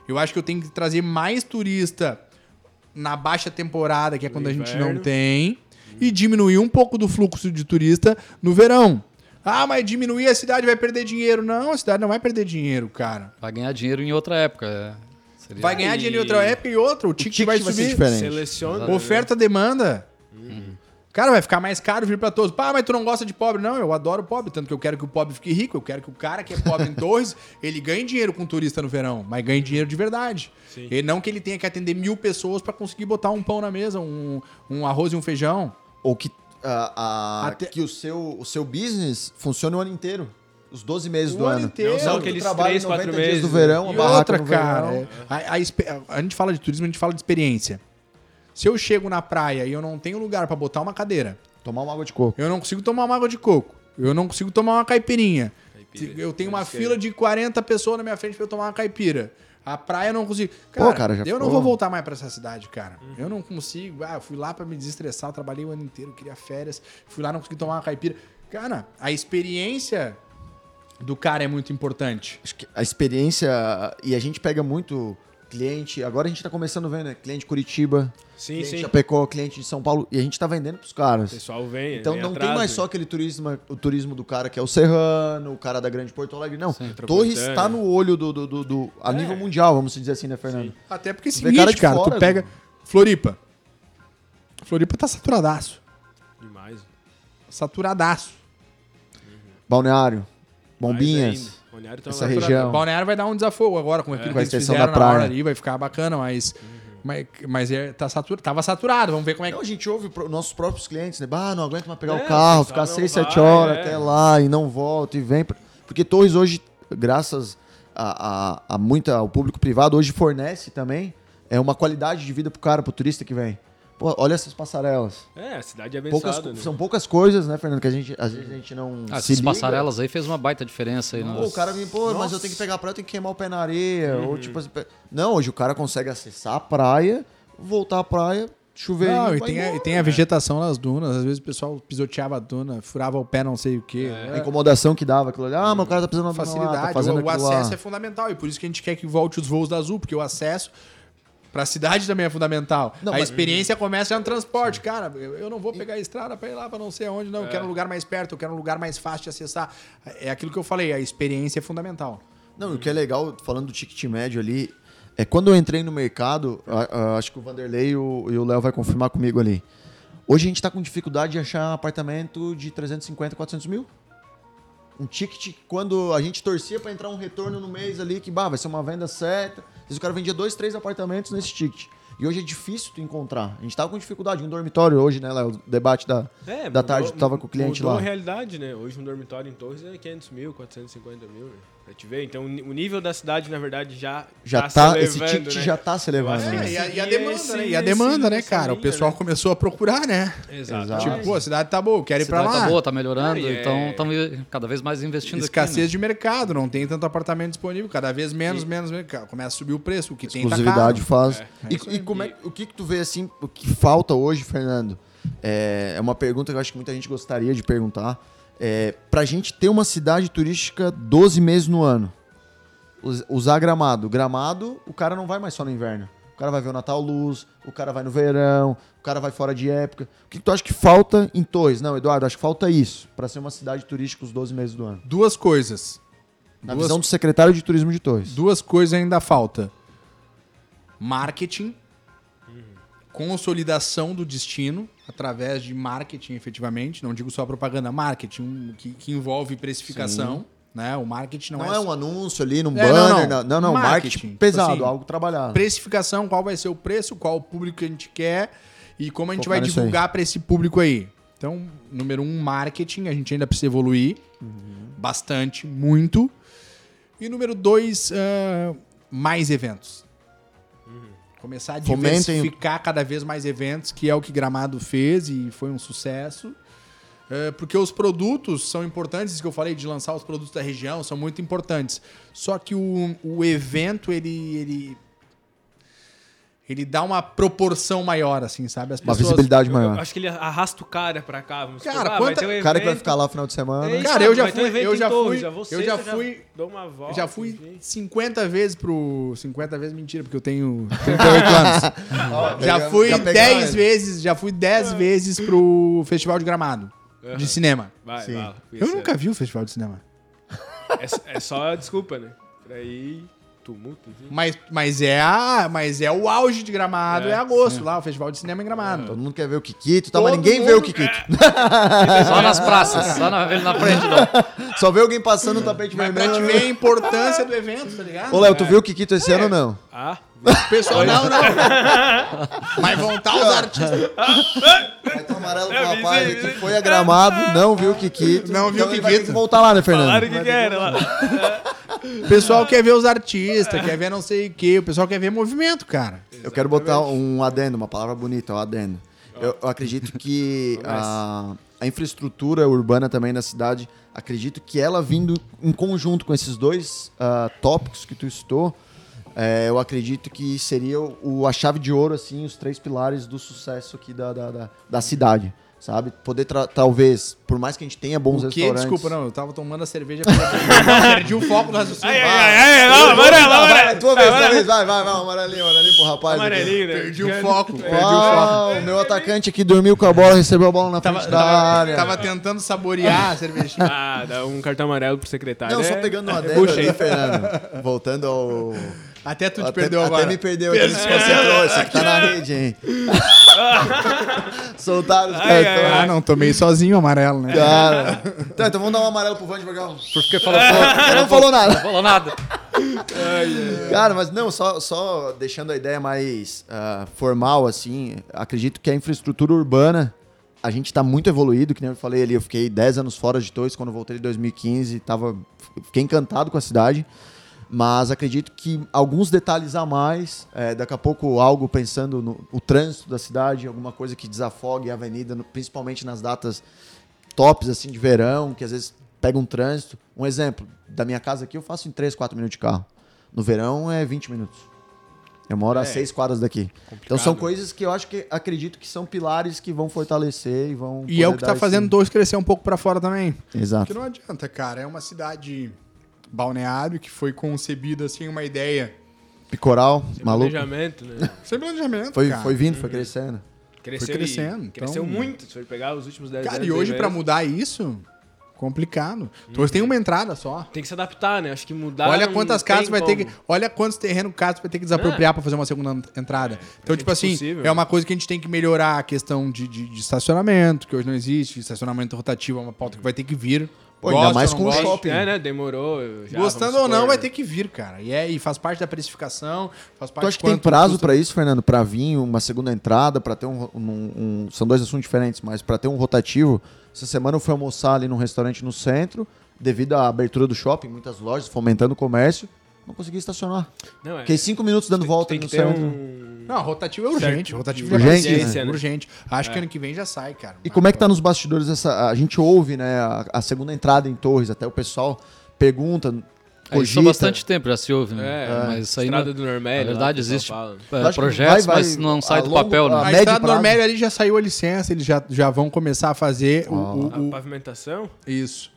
A: Eu acho que eu tenho que trazer mais turista na baixa temporada, que é quando a gente não tem, e diminuir um pouco do fluxo de turista no verão. Ah, mas diminuir a cidade vai perder dinheiro. Não, a cidade não vai perder dinheiro, cara.
D: Vai ganhar dinheiro em outra época. é. Seria-
A: Vai ganhar
C: e-
A: dinheiro em outra época e outra. O ticket,
B: ticket
A: vai
B: vai ser
A: subir.
B: diferente.
C: Seleciona.
A: Oferta, demanda. Cara, vai ficar mais caro vir pra todos. Pá, mas tu não gosta de pobre. Não, eu adoro pobre. Tanto que eu quero que o pobre fique rico. Eu quero que o cara que é pobre em Torres, ele ganhe dinheiro com turista no verão. Mas ganhe dinheiro de verdade.
C: Sim.
A: E não que ele tenha que atender mil pessoas pra conseguir botar um pão na mesa, um, um arroz e um feijão.
B: Ou que, ah, ah,
A: Até-
B: que o, seu, o seu business funcione o ano inteiro. Os 12 meses
A: O
B: do
A: ano
B: ano.
A: inteiro.
C: Não são
B: Não,
C: aqueles
B: tu trabalha
C: três,
B: 90
C: quatro
B: dias
C: meses,
B: do verão, a
A: E
B: barraca
A: outra,
B: no
A: cara,
B: verão.
A: é, a, a a gente fala de turismo, a gente fala de experiência. Se eu chego na praia e eu não tenho lugar pra botar uma cadeira,
B: Tomar uma água de coco.
A: eu não consigo tomar uma água de coco, eu não consigo tomar uma caipirinha,
C: Caipira,
A: eu tenho uma
C: pode
A: fila de 40 pessoas na minha frente pra eu tomar uma caipira. A praia eu não consigo.
B: Pô, cara, já
A: eu não
B: ficou-
A: vou voltar mais pra essa cidade, cara. Eu não consigo. Ah, eu fui lá pra me desestressar, eu trabalhei o ano inteiro, queria férias. Fui lá, não consegui tomar uma caipira. Cara, a experiência do cara é muito importante.
B: Acho que a experiência. E a gente pega muito cliente. Agora a gente tá começando a ver, né? Cliente Curitiba,
C: Sim,
B: cliente
C: sim.
B: Chapecó, cliente de São Paulo. E a gente tá vendendo pros
C: O
B: caras.
C: pessoal vem.
B: Então
C: vem
B: não
C: atrás,
B: tem mais
C: né?
B: só aquele turismo, o turismo do cara que é o Serrano, o cara da Grande Porto Alegre. Não. Torres está no olho do, do, do- do- a
C: É.
B: nível mundial, vamos dizer assim, né, Fernando?
A: Até porque é o seguinte,
B: cara
A: cara,
B: de fora,
A: tu pega. Floripa. Floripa tá saturadaço.
C: Demais.
A: Saturadaço.
B: Balneário,
C: Mais
B: Bombinhas.
C: Balneário tá
B: essa região.
A: Balneário vai dar um desafio agora com aquilo
B: a
A: que eles fizeram
B: da
A: na hora
B: praia.
A: ali, vai ficar bacana, mas. Mas, mas é, tá satur, tava saturado, vamos ver como é que.
B: Não, a gente ouve pro- nossos próprios clientes, né? Bah, não aguento mais pegar
C: É,
B: o carro,
C: o
B: ficar
C: pessoal
B: 6,
C: não
B: 7
C: vai,
B: horas
C: é.
B: até lá e não volta e vem. Porque Torres hoje, graças a, a, a muita, ao público privado, hoje fornece também é uma qualidade de vida pro cara, pro turista que vem. Pô, olha essas passarelas.
C: É, a cidade é
B: Poucas,
C: né?
B: São poucas coisas, né, Fernando, que a gente, às vezes a gente não
D: Ah,
B: se
D: essas
B: liga.
D: passarelas aí fez uma baita diferença aí.
B: Pô,
D: nos-
B: o cara vem, pô, mas eu tenho que pegar a praia, eu tenho que queimar o pé na areia. Ou tipo assim, Não, hoje o cara consegue acessar a praia, voltar à praia, chover.
A: Não, e tem, a, e tem a vegetação nas dunas. Às vezes o pessoal pisoteava a duna, furava o pé, não sei o quê.
B: A incomodação que dava aquilo ali. Ah, mas o cara tá precisando de
A: facilidade.
B: tá fazendo
A: o, o acesso
B: lá.
A: é fundamental e por isso que a gente quer que volte os voos da Azul, porque o acesso pra cidade também é fundamental.
B: Não,
A: a
B: mas-
A: experiência começa já no transporte. Cara, eu, não vou pegar a estrada pra ir lá pra não sei aonde, não.
B: É.
A: Eu quero um lugar mais perto, eu quero um lugar mais fácil de acessar. É aquilo que eu falei, a experiência é fundamental.
B: Não, e o que é legal, falando do ticket médio ali, é quando eu entrei no mercado, a- a- acho que o Vanderlei e o Léo vai confirmar comigo ali. Hoje a gente tá com dificuldade de achar apartamento de 350, 400 mil. Um ticket, quando a gente torcia pra entrar um retorno no mês ali, que bah, vai ser uma venda certa. Às vezes o cara vendia dois, três apartamentos nesse ticket. E hoje é difícil tu encontrar. A gente tava com dificuldade. Um dormitório hoje, né, Léo? O debate da,
C: É,
B: da
C: mudou-
B: tarde, tu tava com o cliente
C: mudou
B: lá.
C: a realidade, né? Hoje um dormitório em Torres é 500 mil, 450 mil, né? Pra te ver. Então o o nível da cidade, na verdade, já,
B: Já
C: tá,
B: tá,
C: se
B: esse
C: elevando,
B: ticket
C: né?
B: já tá se elevando. Né?
A: É, e, a, e a demanda,
C: esse-
A: né? E a demanda, né, cara? O
C: linha,
A: pessoal
C: né?
A: começou a procurar, né?
C: Exato.
A: Tipo, pô, a cidade tá boa, eu quero ir pra
D: cidade
A: lá.
D: tá boa, tá melhorando,
C: Ah, e é-
D: então estão cada vez mais investindo
A: Escassez
D: aqui. né?
A: de mercado, não tem tanto apartamento disponível, cada vez menos, menos, menos. Começa a subir o preço, o que tem tá
B: exclusividade
A: caro.
B: faz.
C: É.
B: E, e como é, o que, que tu vê assim, o que falta hoje, Fernando? É, é uma pergunta que eu acho que muita gente gostaria de perguntar. É, pra gente ter uma cidade turística 12 meses no ano, us- usar gramado. Gramado, o cara não vai mais só no inverno. O cara vai ver o Natal Luz, o cara vai no verão, o cara vai fora de época. O que, tu acha que falta em Torres? Não, Eduardo, acho que falta isso pra ser uma cidade turística os 12 meses do ano.
A: Duas coisas.
B: Na
A: Duas-
B: visão do secretário de turismo de Torres.
A: Duas coisas ainda falta. Marketing. Consolidação do destino através de marketing, efetivamente. Não digo só propaganda, marketing que, que envolve precificação. Né? O marketing não,
B: Não,
A: é,
B: é um anúncio ali num
A: É,
B: banner,
A: não,
B: não,
A: não.
B: não, marketing,
A: Marketing,
B: pesado,
A: tipo assim,
B: algo trabalhado.
A: precificação, qual vai ser o preço, qual o público que a gente quer e como a gente
B: Focar
A: vai divulgar para esse público aí. Então, número um, marketing, a gente ainda precisa evoluir bastante, muito. E número dois, ah, mais eventos. Começar a
B: Fomentem-
A: diversificar cada vez mais eventos, que é o que Gramado fez e foi um sucesso. É, porque os produtos são importantes, isso que eu falei de lançar os produtos da região, são muito importantes. Só que o, o evento, ele, ele. Ele dá uma proporção maior, assim, sabe? As
B: Uma
A: pessoas.
B: visibilidade
C: Eu
B: maior.
C: acho que ele arrasta o cara pra cá. Vamos
A: Cara,
C: supor, ah,
A: quanta-
C: um
B: O cara que vai ficar lá no final de semana.
C: é isso,
A: Cara, eu já
C: um
A: fui- eu já fui-
C: já vou
A: eu já fui-
C: Dou uma volta.
A: Já fui
C: enfim.
A: 50 vezes pro. 50 vezes mentira, porque eu tenho 38 anos. já fui
B: já pegaram
A: 10
B: ele.
A: vezes, já fui 10 vezes pro Festival de Gramado.
C: Aham.
A: De cinema.
C: Vai,
B: Sim.
C: vai.
A: Eu nunca vi o Festival de Cinema.
C: É, é só a desculpa, né? Pra ir tumulto, enfim.
A: Mas, mas, é a, mas é o auge de Gramado, é,
C: É,
A: agosto lá, o Festival de Cinema em Gramado.
B: Todo mundo quer ver o Kikito, tá, mas ninguém vê o
A: mundo-
B: Kikito.
D: Só nas praças, só na, na frente não.
B: Só vê alguém passando no tapete
A: Mas pra
B: vermelho.
A: te ver a importância do evento, tá ligado?
B: Ô, Léo, tu viu o Kikito esse ano ou não?
C: Ah,
A: O pessoal, não, não. Mas vão estar os artistas.
B: Vai ter um amarelo pro
C: É,
B: rapaz que foi a gramado, não viu o Kikito.
A: Não viu
B: então
A: o
B: ele vai ter
A: Kikito.
B: que voltar lá, né, Fernando?
C: falaram o que, que era lá.
A: O pessoal quer ver os artistas, quer ver não sei o quê. O pessoal quer ver movimento, cara.
B: Eu quero botar um adendo, uma palavra bonita, um adendo. Eu, eu acredito que a, a infraestrutura urbana também na cidade, acredito que ela vindo em conjunto com esses dois ah, tópicos que tu citou, é, eu acredito que seria o, a chave de ouro, assim, os três pilares do sucesso aqui da, da, da, da cidade. sabe? Poder, talvez, por mais que a gente tenha bons
A: O quê?
B: restaurantes...
A: Desculpa, não. Eu tava tomando a cerveja. pela- Perdi o foco do raciocínio.
C: Ai, ai, ai, ai, não, amarelo,
B: Vai, vai,
C: amarelo.
B: tua vez, tua vez, vai, vai, vai, amarelinho, amarelinho pro rapaz.
C: Amarelinho, né?
A: Perdi o foco. Perdi o foco.
B: Uau, o meu atacante aqui dormiu com a bola, recebeu a bola na frente da área.
A: tava tentando saborear a cervejinha.
C: Ah, dá um cartão amarelo pro secretário.
B: Não,
C: é-
B: só pegando uma
C: é
B: dela
C: bucha
B: ali,
C: aí.
B: Fernando. Voltando ao...
A: Até tu te
B: até,
A: perdeu
B: até
A: agora.
B: me perdeu aqui, se concentrou. Isso aqui tá na rede, hein? Soltaram os
C: Ai,
B: cartões.
A: Ah, não, tomei sozinho o amarelo, né?
B: Cara. Tá, então vamos dar um amarelo pro Vandy cá.
D: Porque falou,
B: Ele não falou nada.
D: não falou nada.
B: Cara, mas não, só, só deixando a ideia mais ah, formal, assim, acredito que a infraestrutura urbana, a gente tá muito evoluído, que nem eu falei ali, eu fiquei 10 anos fora de Torres, quando eu voltei em 2015, tava, fiquei encantado com a cidade, mas acredito que alguns detalhes a mais, eh, daqui a pouco algo pensando no o trânsito da cidade, alguma coisa que desafogue a avenida, no- principalmente nas datas tops, assim, de verão, que às vezes pega um trânsito. Um exemplo, da minha casa aqui eu faço em 3, 4 minutos de carro. No verão é 20 minutos. Eu moro a
C: É.
B: 6 quadras daqui. Então são coisas que eu acho que acredito que são pilares que vão fortalecer e vão.
A: E é o que
B: dar
A: tá fazendo
B: esse-
A: Torres crescer um pouco pra fora também.
B: Exato.
A: Porque não adianta, cara. É uma cidade balneário que foi concebida assim, uma ideia.
B: Picoral, maluco.
C: Planejamento, né?
A: Sem planejamento,
B: Foi,
A: cara.
B: foi vindo, foi crescendo.
C: Cresceu,
A: Foi crescendo,
C: e-
A: então-
C: Cresceu muito. Se for pegar os últimos 10
A: Cara,
C: anos.
A: e hoje pra
C: mesmo,
A: mudar isso, complicado. Torres tem uma entrada só.
C: Tem que se adaptar, né? Acho que mudar.
A: Olha quantas casas vai ter que.
C: como.
A: Olha quantos terrenos casa vai ter que desapropriar pra fazer uma segunda entrada. Então,
C: gente
A: tipo assim,
C: possível,
A: é
C: né?
A: uma coisa que a gente tem que melhorar a questão de, de- de estacionamento, que hoje não existe. Estacionamento rotativo é uma pauta que vai ter que vir.
B: Pô, ainda
A: Gosta
B: mais
A: ou
B: com o
A: gosta?
B: shopping.
C: É, né? Demorou. Já,
A: Gostando ou não, vai ter que vir, cara. E, é, e faz parte da precificação, faz parte
B: Tu acha que tem prazo pra isso, Fernando? Pra vir uma segunda entrada, pra ter um, um- um- São dois assuntos diferentes, mas pra ter um rotativo. Essa semana eu fui almoçar ali num restaurante no centro, devido à abertura do shopping, muitas lojas fomentando o comércio. Não consegui estacionar.
C: Não, é.
B: Fiquei cinco minutos dando volta
C: Tem
B: no
C: que ter
B: centro.
C: um.
A: Não, rotativo é urgente.
C: Certo.
A: Rotativo
B: Urgente,
A: já precisa,
C: né?
A: né? Urgente. Acho que ano que vem já sai, cara.
B: E como é que tá nos bastidores essa. A gente ouve, né, a, a segunda entrada em Torres, até o pessoal pergunta.
D: É, Isso há
B: cogita.
D: bastante tempo já se ouve, né?
C: É,
D: mas isso aí
C: Estrada
D: não,
C: do Normério.
D: na verdade
C: o
D: existe é, projetos,
B: vai- vai
D: mas não
B: a
D: sai do
B: longo-
D: papel,
B: a
D: né?
A: A
B: médio
A: Estrada do. Normério ali já saiu a licença, eles já, já vão começar a fazer o- o-
C: A
A: o,
C: pavimentação?
A: Isso.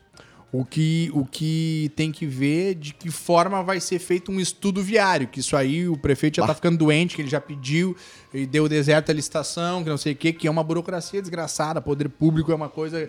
A: O que, o que tem que ver de que forma vai ser feito um estudo viário, que isso aí o prefeito já tá ficando doente, que ele já pediu e deu deserto a licitação, que não sei o quê, que é uma burocracia desgraçada, poder público é uma coisa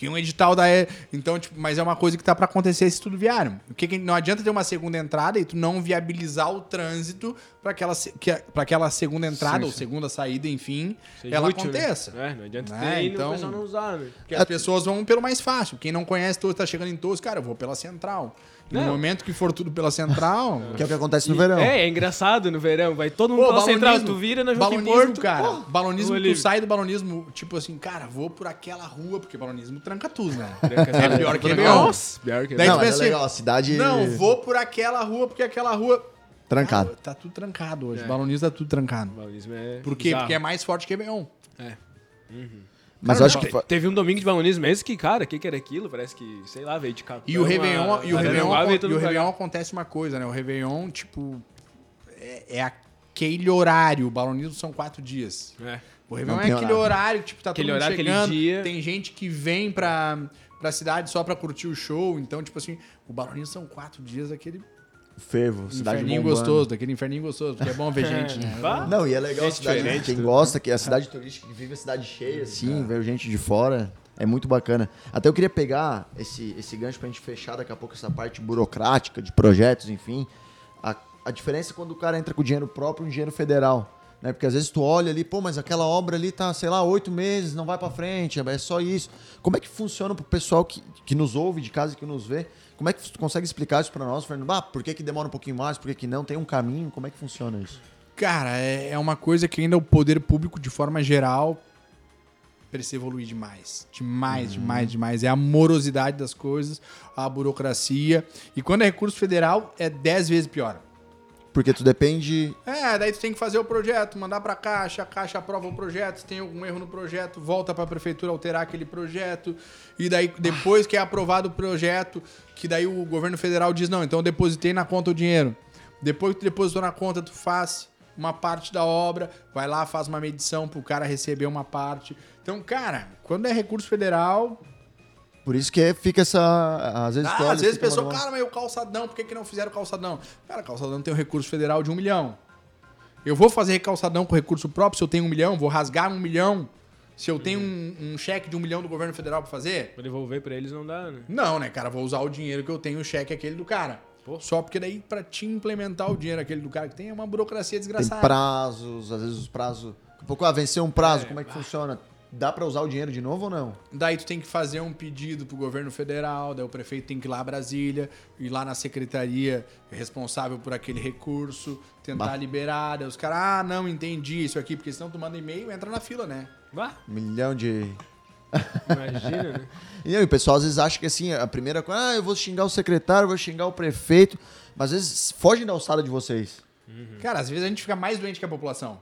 A: que um edital da é, então tipo, mas é uma coisa que tá para acontecer esse estudo viário. O que, que não adianta ter uma segunda entrada e tu não viabilizar o trânsito para aquela se- que aquela segunda entrada ou segunda saída, enfim,
C: Seja
A: ela
C: útil, né?
A: aconteça.
C: É, não adianta
A: Né?
C: ter
A: Então-
C: não usar, né?
A: Porque as pessoas vão pelo mais fácil. Quem não conhece Torres, tá chegando em Torres, cara, eu vou pela central. No momento que for tudo pela central.
B: Que é o que acontece no
C: E-
B: verão.
C: É, é engraçado no verão. Vai todo mundo
A: Pô,
C: pela central, tu vira na Joaquim
A: balonismo,
C: Porto.
A: cara.
C: pô,
A: balonismo, tu
C: livre.
A: sai do balonismo, tipo assim, cara, vou por aquela rua, porque balonismo tranca tudo, né? É pior que
C: Nossa,
A: Réveillon.
C: pior que
A: Daí
B: não,
A: tu
B: mas é
A: pensa
B: legal, a cidade
A: Não, vou por aquela rua, porque aquela rua.
B: trancada.
A: Cara, tá tudo trancado hoje.
C: É.
A: Balonismo tá tudo trancado.
C: Balonismo é
A: Por quê?
C: bizarro.
A: Porque é mais forte que Réveillon.
C: É.
B: Mas
A: Cara,
B: eu acho
A: não,
B: que. fa-
C: Teve um domingo de balonismo mesmo que, cara, o que, que era aquilo? Parece que, sei lá, veio de capão.
A: E o Réveillon, e o Réveillon, e o Réveillon acontece uma coisa, né? O Réveillon, tipo, é, é aquele horário. O balonismo são quatro dias.
C: É.
A: O Réveillon
B: Não
A: é aquele
B: horário.
A: horário que tipo, tá
C: Aquele
A: todo mundo
C: horário, aquele
A: chegando.
C: dia.
A: Tem gente que vem pra, pra cidade só pra curtir o show. Então, tipo assim, o balonismo são quatro dias daquele
B: Fervo, cidade
A: inferninho
B: bombando.
A: gostoso, daquele inferninho gostoso, porque é bom ver gente, né?
B: Não, e é legal a
C: Gente
B: cidade.
C: diferente,
B: Quem
C: tudo.
B: gosta, que é a cidade turística que vive a cidade cheia, assim, ver gente de fora. É muito bacana. Até eu queria pegar esse, esse gancho pra gente fechar daqui a pouco essa parte burocrática de projetos, enfim. A, a diferença é quando o cara entra com dinheiro próprio e um dinheiro federal. Né? Porque às vezes tu olha ali, pô, mas aquela obra ali tá, sei lá, oito meses, não vai pra frente, é só isso. Como é que funciona pro pessoal que, que nos ouve de casa e que nos vê? Como é que tu consegue explicar isso pra nós, Fernando? Ah, por que, que demora um pouquinho mais? Por que, que não? Tem um caminho? Como é que funciona isso?
A: Cara, é, é uma coisa que ainda o poder público, de forma geral, precisa evoluir demais. Demais, demais, demais. É a morosidade das coisas, a burocracia. E quando é recurso federal, é dez vezes pior.
B: Porque tu depende
A: É, daí tu tem que fazer o projeto, mandar pra caixa, a caixa aprova o projeto, se tem algum erro no projeto, volta pra prefeitura alterar aquele projeto, e daí depois que é aprovado o projeto, que daí o governo federal diz, não, então eu depositei na conta o dinheiro. Depois que tu depositou na conta, tu faz uma parte da obra, vai lá, faz uma medição pro cara receber uma parte. Então, cara, quando é recurso federal,
B: Por isso que fica essa. Às vezes,
A: ah, às vezes a pessoa,
B: uma-
A: cara, mas o calçadão, por que, que não fizeram o calçadão? Cara, calçadão tem um recurso federal de um milhão. Eu vou fazer calçadão com recurso próprio se eu tenho um milhão, vou rasgar um milhão. Se eu tenho um, um cheque de um milhão do governo federal pra fazer?
C: Pra devolver pra eles não dá, né?
A: Não, né, cara? Vou usar o dinheiro que eu tenho, o cheque aquele do cara.
C: Pô.
A: Só porque daí, pra te implementar o dinheiro aquele do cara que tem, é uma burocracia
B: Tem
A: desgraçada.
B: prazos, às vezes os prazos. Um pouco, ah, vencer um prazo,
C: É,
B: como é que funciona? Dá pra usar o dinheiro de novo ou não?
A: Daí tu tem que fazer um pedido pro governo federal, daí o prefeito tem que ir lá a Brasília, ir lá na secretaria responsável por aquele recurso, tentar
B: Bah.
A: liberar, daí os caras, ah, não, entendi isso aqui, porque senão tu manda e-mail e entra na fila, né?
C: Vá,
B: Um milhão de.
C: imagina, né?
B: E, e o pessoal às vezes acha que assim, a primeira coisa, ah, eu vou xingar o secretário, vou xingar o prefeito, mas às vezes fogem da alçada de vocês.
A: Cara, às vezes a gente fica mais doente que a população.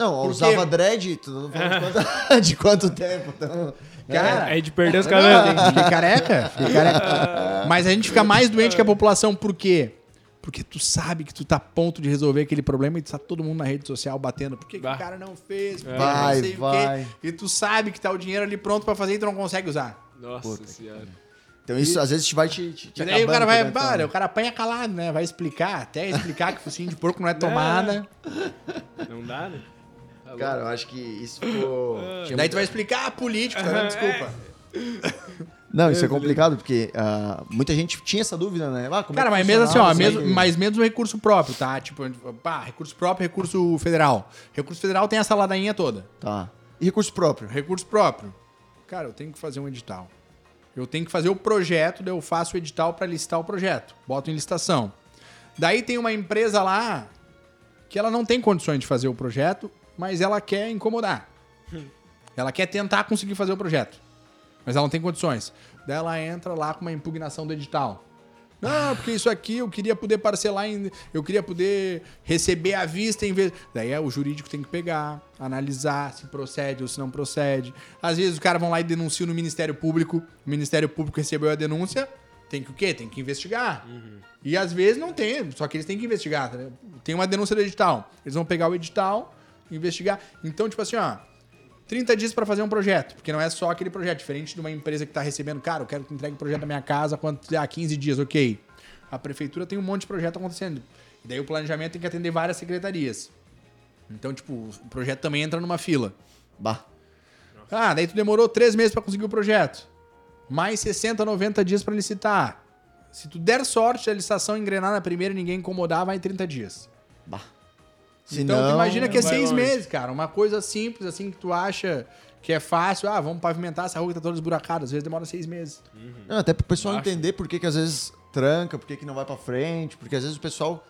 B: Não, usava dread, tu não falando de, quanto, de quanto tempo. Então,
A: Cara,
C: É, é de perder os cabelos?
A: Fiquei careca, fiquei careca. Mas a gente fica mais doente que a população, por quê? Porque tu sabe que tu tá a ponto de resolver aquele problema e tá todo mundo na rede social batendo. Por que, que o cara não fez? Por que
B: Vai,
A: não sei
B: vai.
A: o quê? E tu sabe que tá o dinheiro ali pronto pra fazer e tu não consegue usar.
C: Nossa
B: Puta
C: senhora.
B: então isso às vezes te vai te, te, te
A: E daí o cara vai,
B: por dentro,
A: bah,
B: né?
A: o cara apanha calado, né? Vai explicar, até explicar que focinho de porco não é tomada.
C: Não dá, né? Tá
B: Cara, eu acho que isso ficou.
A: Daí tu vai explicar, ah, político, tá vendo? Desculpa.
B: Não, isso é complicado, porque ah, muita gente tinha essa dúvida, né? Ah, como é
A: Cara,
B: que
A: mas mesmo assim, ó, mesmo, mas menos o recurso próprio, tá? Tipo, pá, recurso próprio, recurso federal. Recurso federal tem essa ladainha toda.
B: Tá. E recurso próprio?
A: Recurso próprio. Cara, eu tenho que fazer um edital. Eu tenho que fazer o projeto, daí eu faço o edital pra listar o projeto. Boto em licitação. Daí tem uma empresa lá que ela não tem condições de fazer o projeto, mas ela quer incomodar. Ela quer tentar conseguir fazer o projeto. Mas ela não tem condições. Daí ela entra lá com uma impugnação do edital. Não, porque isso aqui eu queria poder parcelar em. Eu queria poder receber à vista em vez. Daí é, o jurídico tem que pegar, analisar se procede ou se não procede. Às vezes os caras vão lá e denunciam no Ministério Público. O Ministério Público recebeu a denúncia. Tem que o quê? Tem que investigar. E às vezes não tem, só que eles têm que investigar. tá? Tem uma denúncia do edital. Eles vão pegar o edital, investigar. Então, tipo assim, ó. 30 dias pra fazer um projeto, porque não é só aquele projeto, diferente de uma empresa que tá recebendo, cara, eu quero que entregue o projeto da minha casa quanto ah, 15 dias, OK. A prefeitura tem um monte de projeto acontecendo. E daí o planejamento tem que atender várias secretarias. Então, tipo, o projeto também entra numa fila.
B: Bah.
A: Ah, daí tu demorou três meses pra conseguir o projeto. Mais 60, 90 dias pra licitar. Se tu der sorte, a licitação engrenar na primeira e ninguém incomodar, vai em 30 dias.
B: Bah. Se
A: então,
B: não,
A: imagina que é seis
C: longe.
A: meses, cara. Uma coisa simples, assim, que tu acha que é fácil. Ah, vamos pavimentar essa rua que tá toda esburacada. Às vezes demora seis meses.
B: Não, até pro pessoal
C: Acho.
B: entender por que, que às vezes tranca, por que, que não vai pra frente, porque às vezes o pessoal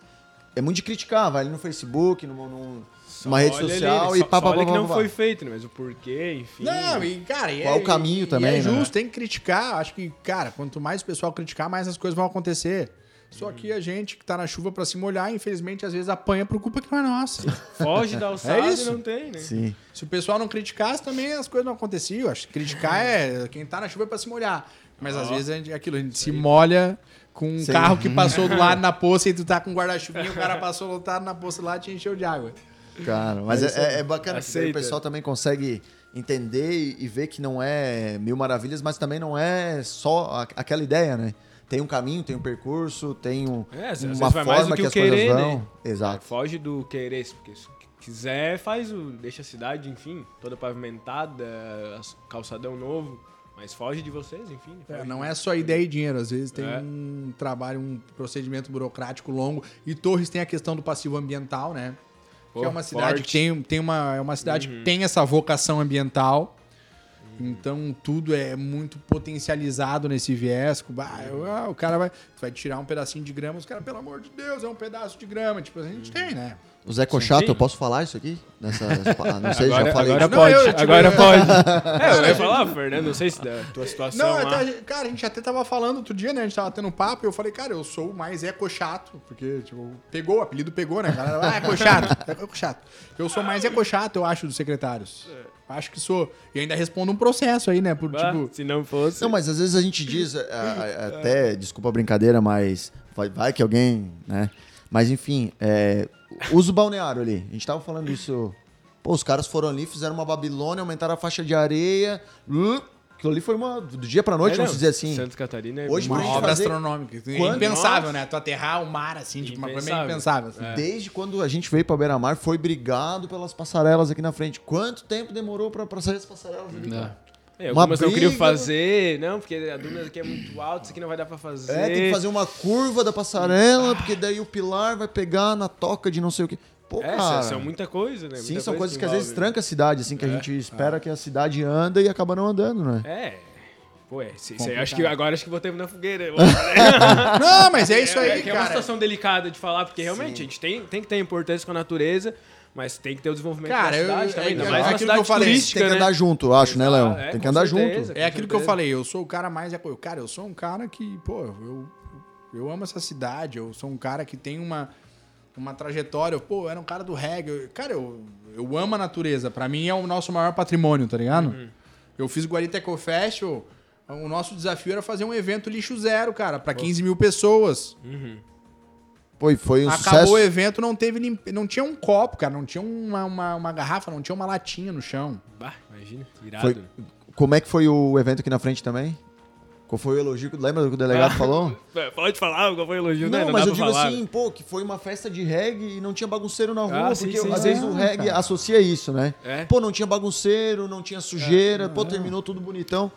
B: é muito de criticar, vai ali no Facebook, numa, num- numa rede
C: Olha ali,
B: social
C: né?
B: e
C: Só-
B: pá,
C: só
B: pá, pá,
C: que não foi feito, né? Mas o porquê, enfim.
A: Não, e, cara... e
B: Qual
A: é-
B: o caminho
A: e-
B: também,
A: E é
B: né?
A: justo, tem que criticar. Acho que, cara, quanto mais o pessoal criticar, mais as coisas vão acontecer. Só que a gente que tá na chuva pra se molhar, infelizmente, às vezes apanha por culpa que não é nossa.
C: Foge da alçada
A: É
C: e
A: isso.
C: não tem, né?
B: Sim.
A: Se o pessoal não criticasse, também as coisas não aconteciam. Acho que criticar é quem tá na chuva é pra se molhar. Mas às
C: Ó.
A: vezes a gente, é aquilo, a gente se molha com um
B: Sim.
A: carro que passou do lado na poça e tu tá com um guarda-chuvinha, o cara passou lotado na poça lá e te encheu de água.
B: Cara, mas
A: Mas
B: é, é- é bacana que daí o
C: Aceita.
B: pessoal também consegue entender e, e ver que não é mil maravilhas, mas também não é só a- aquela ideia, né? Tem um caminho, tem um percurso, tem um,
C: É,
B: uma forma
C: do que
B: que,
C: o
B: as coisas
C: querer,
B: vão.
C: né?
B: Exato.
C: Foge do querer, porque se quiser, faz o. Deixa a cidade, enfim, toda pavimentada, calçadão novo. Mas foge de vocês, enfim.
A: É, não é só ideia e dinheiro, às vezes tem
C: É.
A: um trabalho, um procedimento burocrático longo. E Torres tem a questão do passivo ambiental, né? que
C: Pô,
A: é uma cidade
C: forte.
A: que tem, tem uma, é uma cidade
C: Uhum.
A: que tem essa vocação ambiental. Então tudo é muito potencializado nesse viés. Ah, o cara vai, vai tirar um pedacinho de grama, os caras, pelo amor de Deus, é um pedaço de grama. Tipo, a gente tem, né?
B: O Zé Cochato,
C: Sim.
B: eu posso falar isso aqui? Nessa, não sei,
C: Agora,
B: já falei.
C: agora
A: Não,
C: pode,
A: eu, tipo,
C: agora pode. É, eu ia falar, Fernando, não sei se da tua situação
A: Não,
C: lá.
A: até, cara, a gente até tava falando outro dia, né? A gente tava tendo um papo e eu falei, cara, eu sou o mais eco-chato. Porque, tipo, pegou, o apelido pegou, né? Galera, ah, eco-chato, eco-chato. Eu sou mais eco-chato, eu acho, dos secretários. Acho que sou. E ainda respondo um processo aí, né? Por,
C: Bah,
A: tipo,
C: se não fosse.
B: Não, mas às vezes a gente diz, a- a- até, desculpa a brincadeira, mas vai, vai que alguém, né? Mas enfim, é, uso balneário ali. A gente tava falando isso. Pô, os caras foram ali, fizeram uma Babilônia, aumentaram a faixa de areia. hum, Aquilo ali foi uma. Do dia pra noite,
C: É,
B: vamos
C: não,
B: dizer assim.
C: Santa Catarina é
B: Hoje
A: Uma obra
B: fazer-
A: astronômica.
B: Quando-
A: impensável,
C: Nossa.
A: né? Tu aterrar o mar, assim, tipo, uma coisa meio Impensável. Assim.
B: Desde quando a gente veio pra Beira-Mar, foi brigado pelas passarelas aqui na frente. Quanto tempo demorou pra, pra sair as passarelas ali?
D: É.
B: cara?
C: É,
B: Uma
C: algumas não queriam
B: briga.
C: fazer, não, porque a duna aqui é muito alta, isso aqui não vai dar pra fazer.
B: É, tem que fazer uma curva da passarela, porque daí o pilar vai pegar na toca de não sei o quê. Pô,
C: É,
B: cara.
C: são muita coisa, né?
B: Sim,
C: Muita
B: são coisas que, às
C: envolve.
B: vezes tranca a cidade, assim, que a gente espera que a cidade anda e acaba não andando, né?
C: É. Pô, é, se- se- acho que agora acho que botei na fogueira.
A: Não, mas é isso
C: é,
A: aí,
C: que é uma
A: cara.
C: situação delicada de falar, porque realmente a gente tem, tem que ter importância com a natureza, mas tem que ter o desenvolvimento
A: Cara,
C: da
A: eu-
C: cidade
A: é-
C: também. ainda
A: é
C: mais uma
A: aquilo que
C: cidade
A: eu falei,
C: turística,
B: Tem que
C: né?
B: andar junto, eu acho, né, Léo?
C: É,
B: tem que andar
C: certeza.
B: junto.
A: É aquilo que eu falei, eu sou o cara mais. Cara, eu sou um cara que, pô, eu, eu amo essa cidade, eu sou um cara que tem uma, uma trajetória. Pô, eu era um cara do reggae. eu- cara, eu, eu amo a natureza. Pra mim é o nosso maior patrimônio, tá ligado?
C: Uhum.
A: Eu fiz o Guarita Eco Festival. O nosso desafio era fazer um evento lixo zero, cara, pra 15 mil pessoas.
B: Pô, e foi um
A: Acabou
B: sucesso.
A: o evento, não teve lim- não tinha um copo, cara, não tinha uma, uma, uma garrafa, não tinha uma latinha no chão.
C: Bah, imagina, irado.
B: Foi- Como é que foi o evento aqui na frente também? Qual foi o elogio? Lembra do que o delegado falou?
C: É, Pode falar qual foi o elogio, né?
B: Não,
C: Não
B: mas eu digo
C: falar.
B: assim, pô, que foi uma festa de reggae e não tinha bagunceiro na rua,
C: Ah, sim,
B: porque
C: sim,
B: às
C: sim.
B: vezes o reggae associa isso, né?
C: É.
B: Pô, não tinha bagunceiro, não tinha sujeira, pô, terminou tudo bonitão.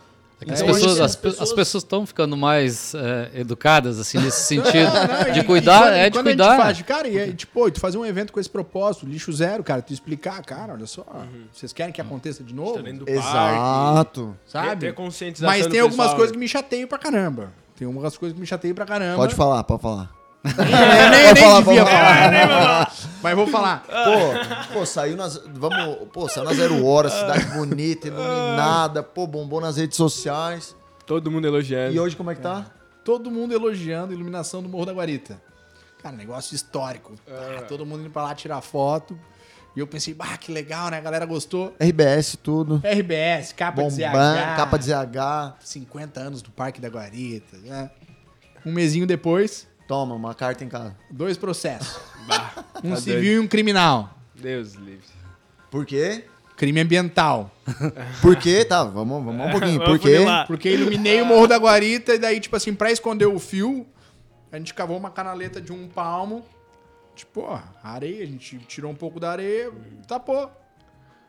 D: É que as, pessoas, as, as pessoas estão ficando mais é, educadas, assim, nesse sentido.
A: Não,
D: de
A: e-
D: cuidar,
A: e quando-
D: é de
A: quando A
D: cuidar.
A: gente faz, cara, e, é, tipo, tu fazer um evento com esse propósito, lixo zero, cara, tu explicar, cara, olha só, vocês querem que aconteça de novo?
C: Tá dentro do parque.
B: Exato.
A: Sabe?
C: Ter conscientização
A: Mas tem algumas
C: pessoal,
A: coisas que me chateiam pra caramba. Tem algumas coisas que me chateiam pra caramba.
B: Pode falar, pode falar.
A: Eu nem, nem
B: falar,
A: devia
B: pode
A: falar. Mas vou falar.
B: Pô, pô, saiu nas. Vamos. Pô, saiu na zero hora, cidade bonita, iluminada, pô, bombou nas redes sociais.
C: Todo mundo elogiando.
B: E hoje como é que tá?
A: Todo mundo elogiando a iluminação do Morro da Guarita. Cara, negócio histórico. Ah, todo mundo indo pra lá tirar foto. E eu pensei, bah, que legal, né? A galera gostou.
B: RBS, tudo.
A: RBS, capa de
B: Bombando,
A: ZH.
B: capa de ZH.
A: 50 anos do Parque da Guarita. Né? Um mesinho depois,
B: Toma, uma carta em casa.
A: dois processos.
C: Bah,
A: Um
C: tá
A: civil
C: doido.
A: e um criminal.
C: Deus livre.
B: Por quê?
A: Crime ambiental.
B: Por quê? Tá, vamos, vamos um pouquinho. Por quê?
A: Porque iluminei o Morro da Guarita e daí, tipo assim, pra esconder o fio, a gente cavou uma canaleta de um palmo. Tipo, ó, areia, a gente tirou um pouco da areia, tapou.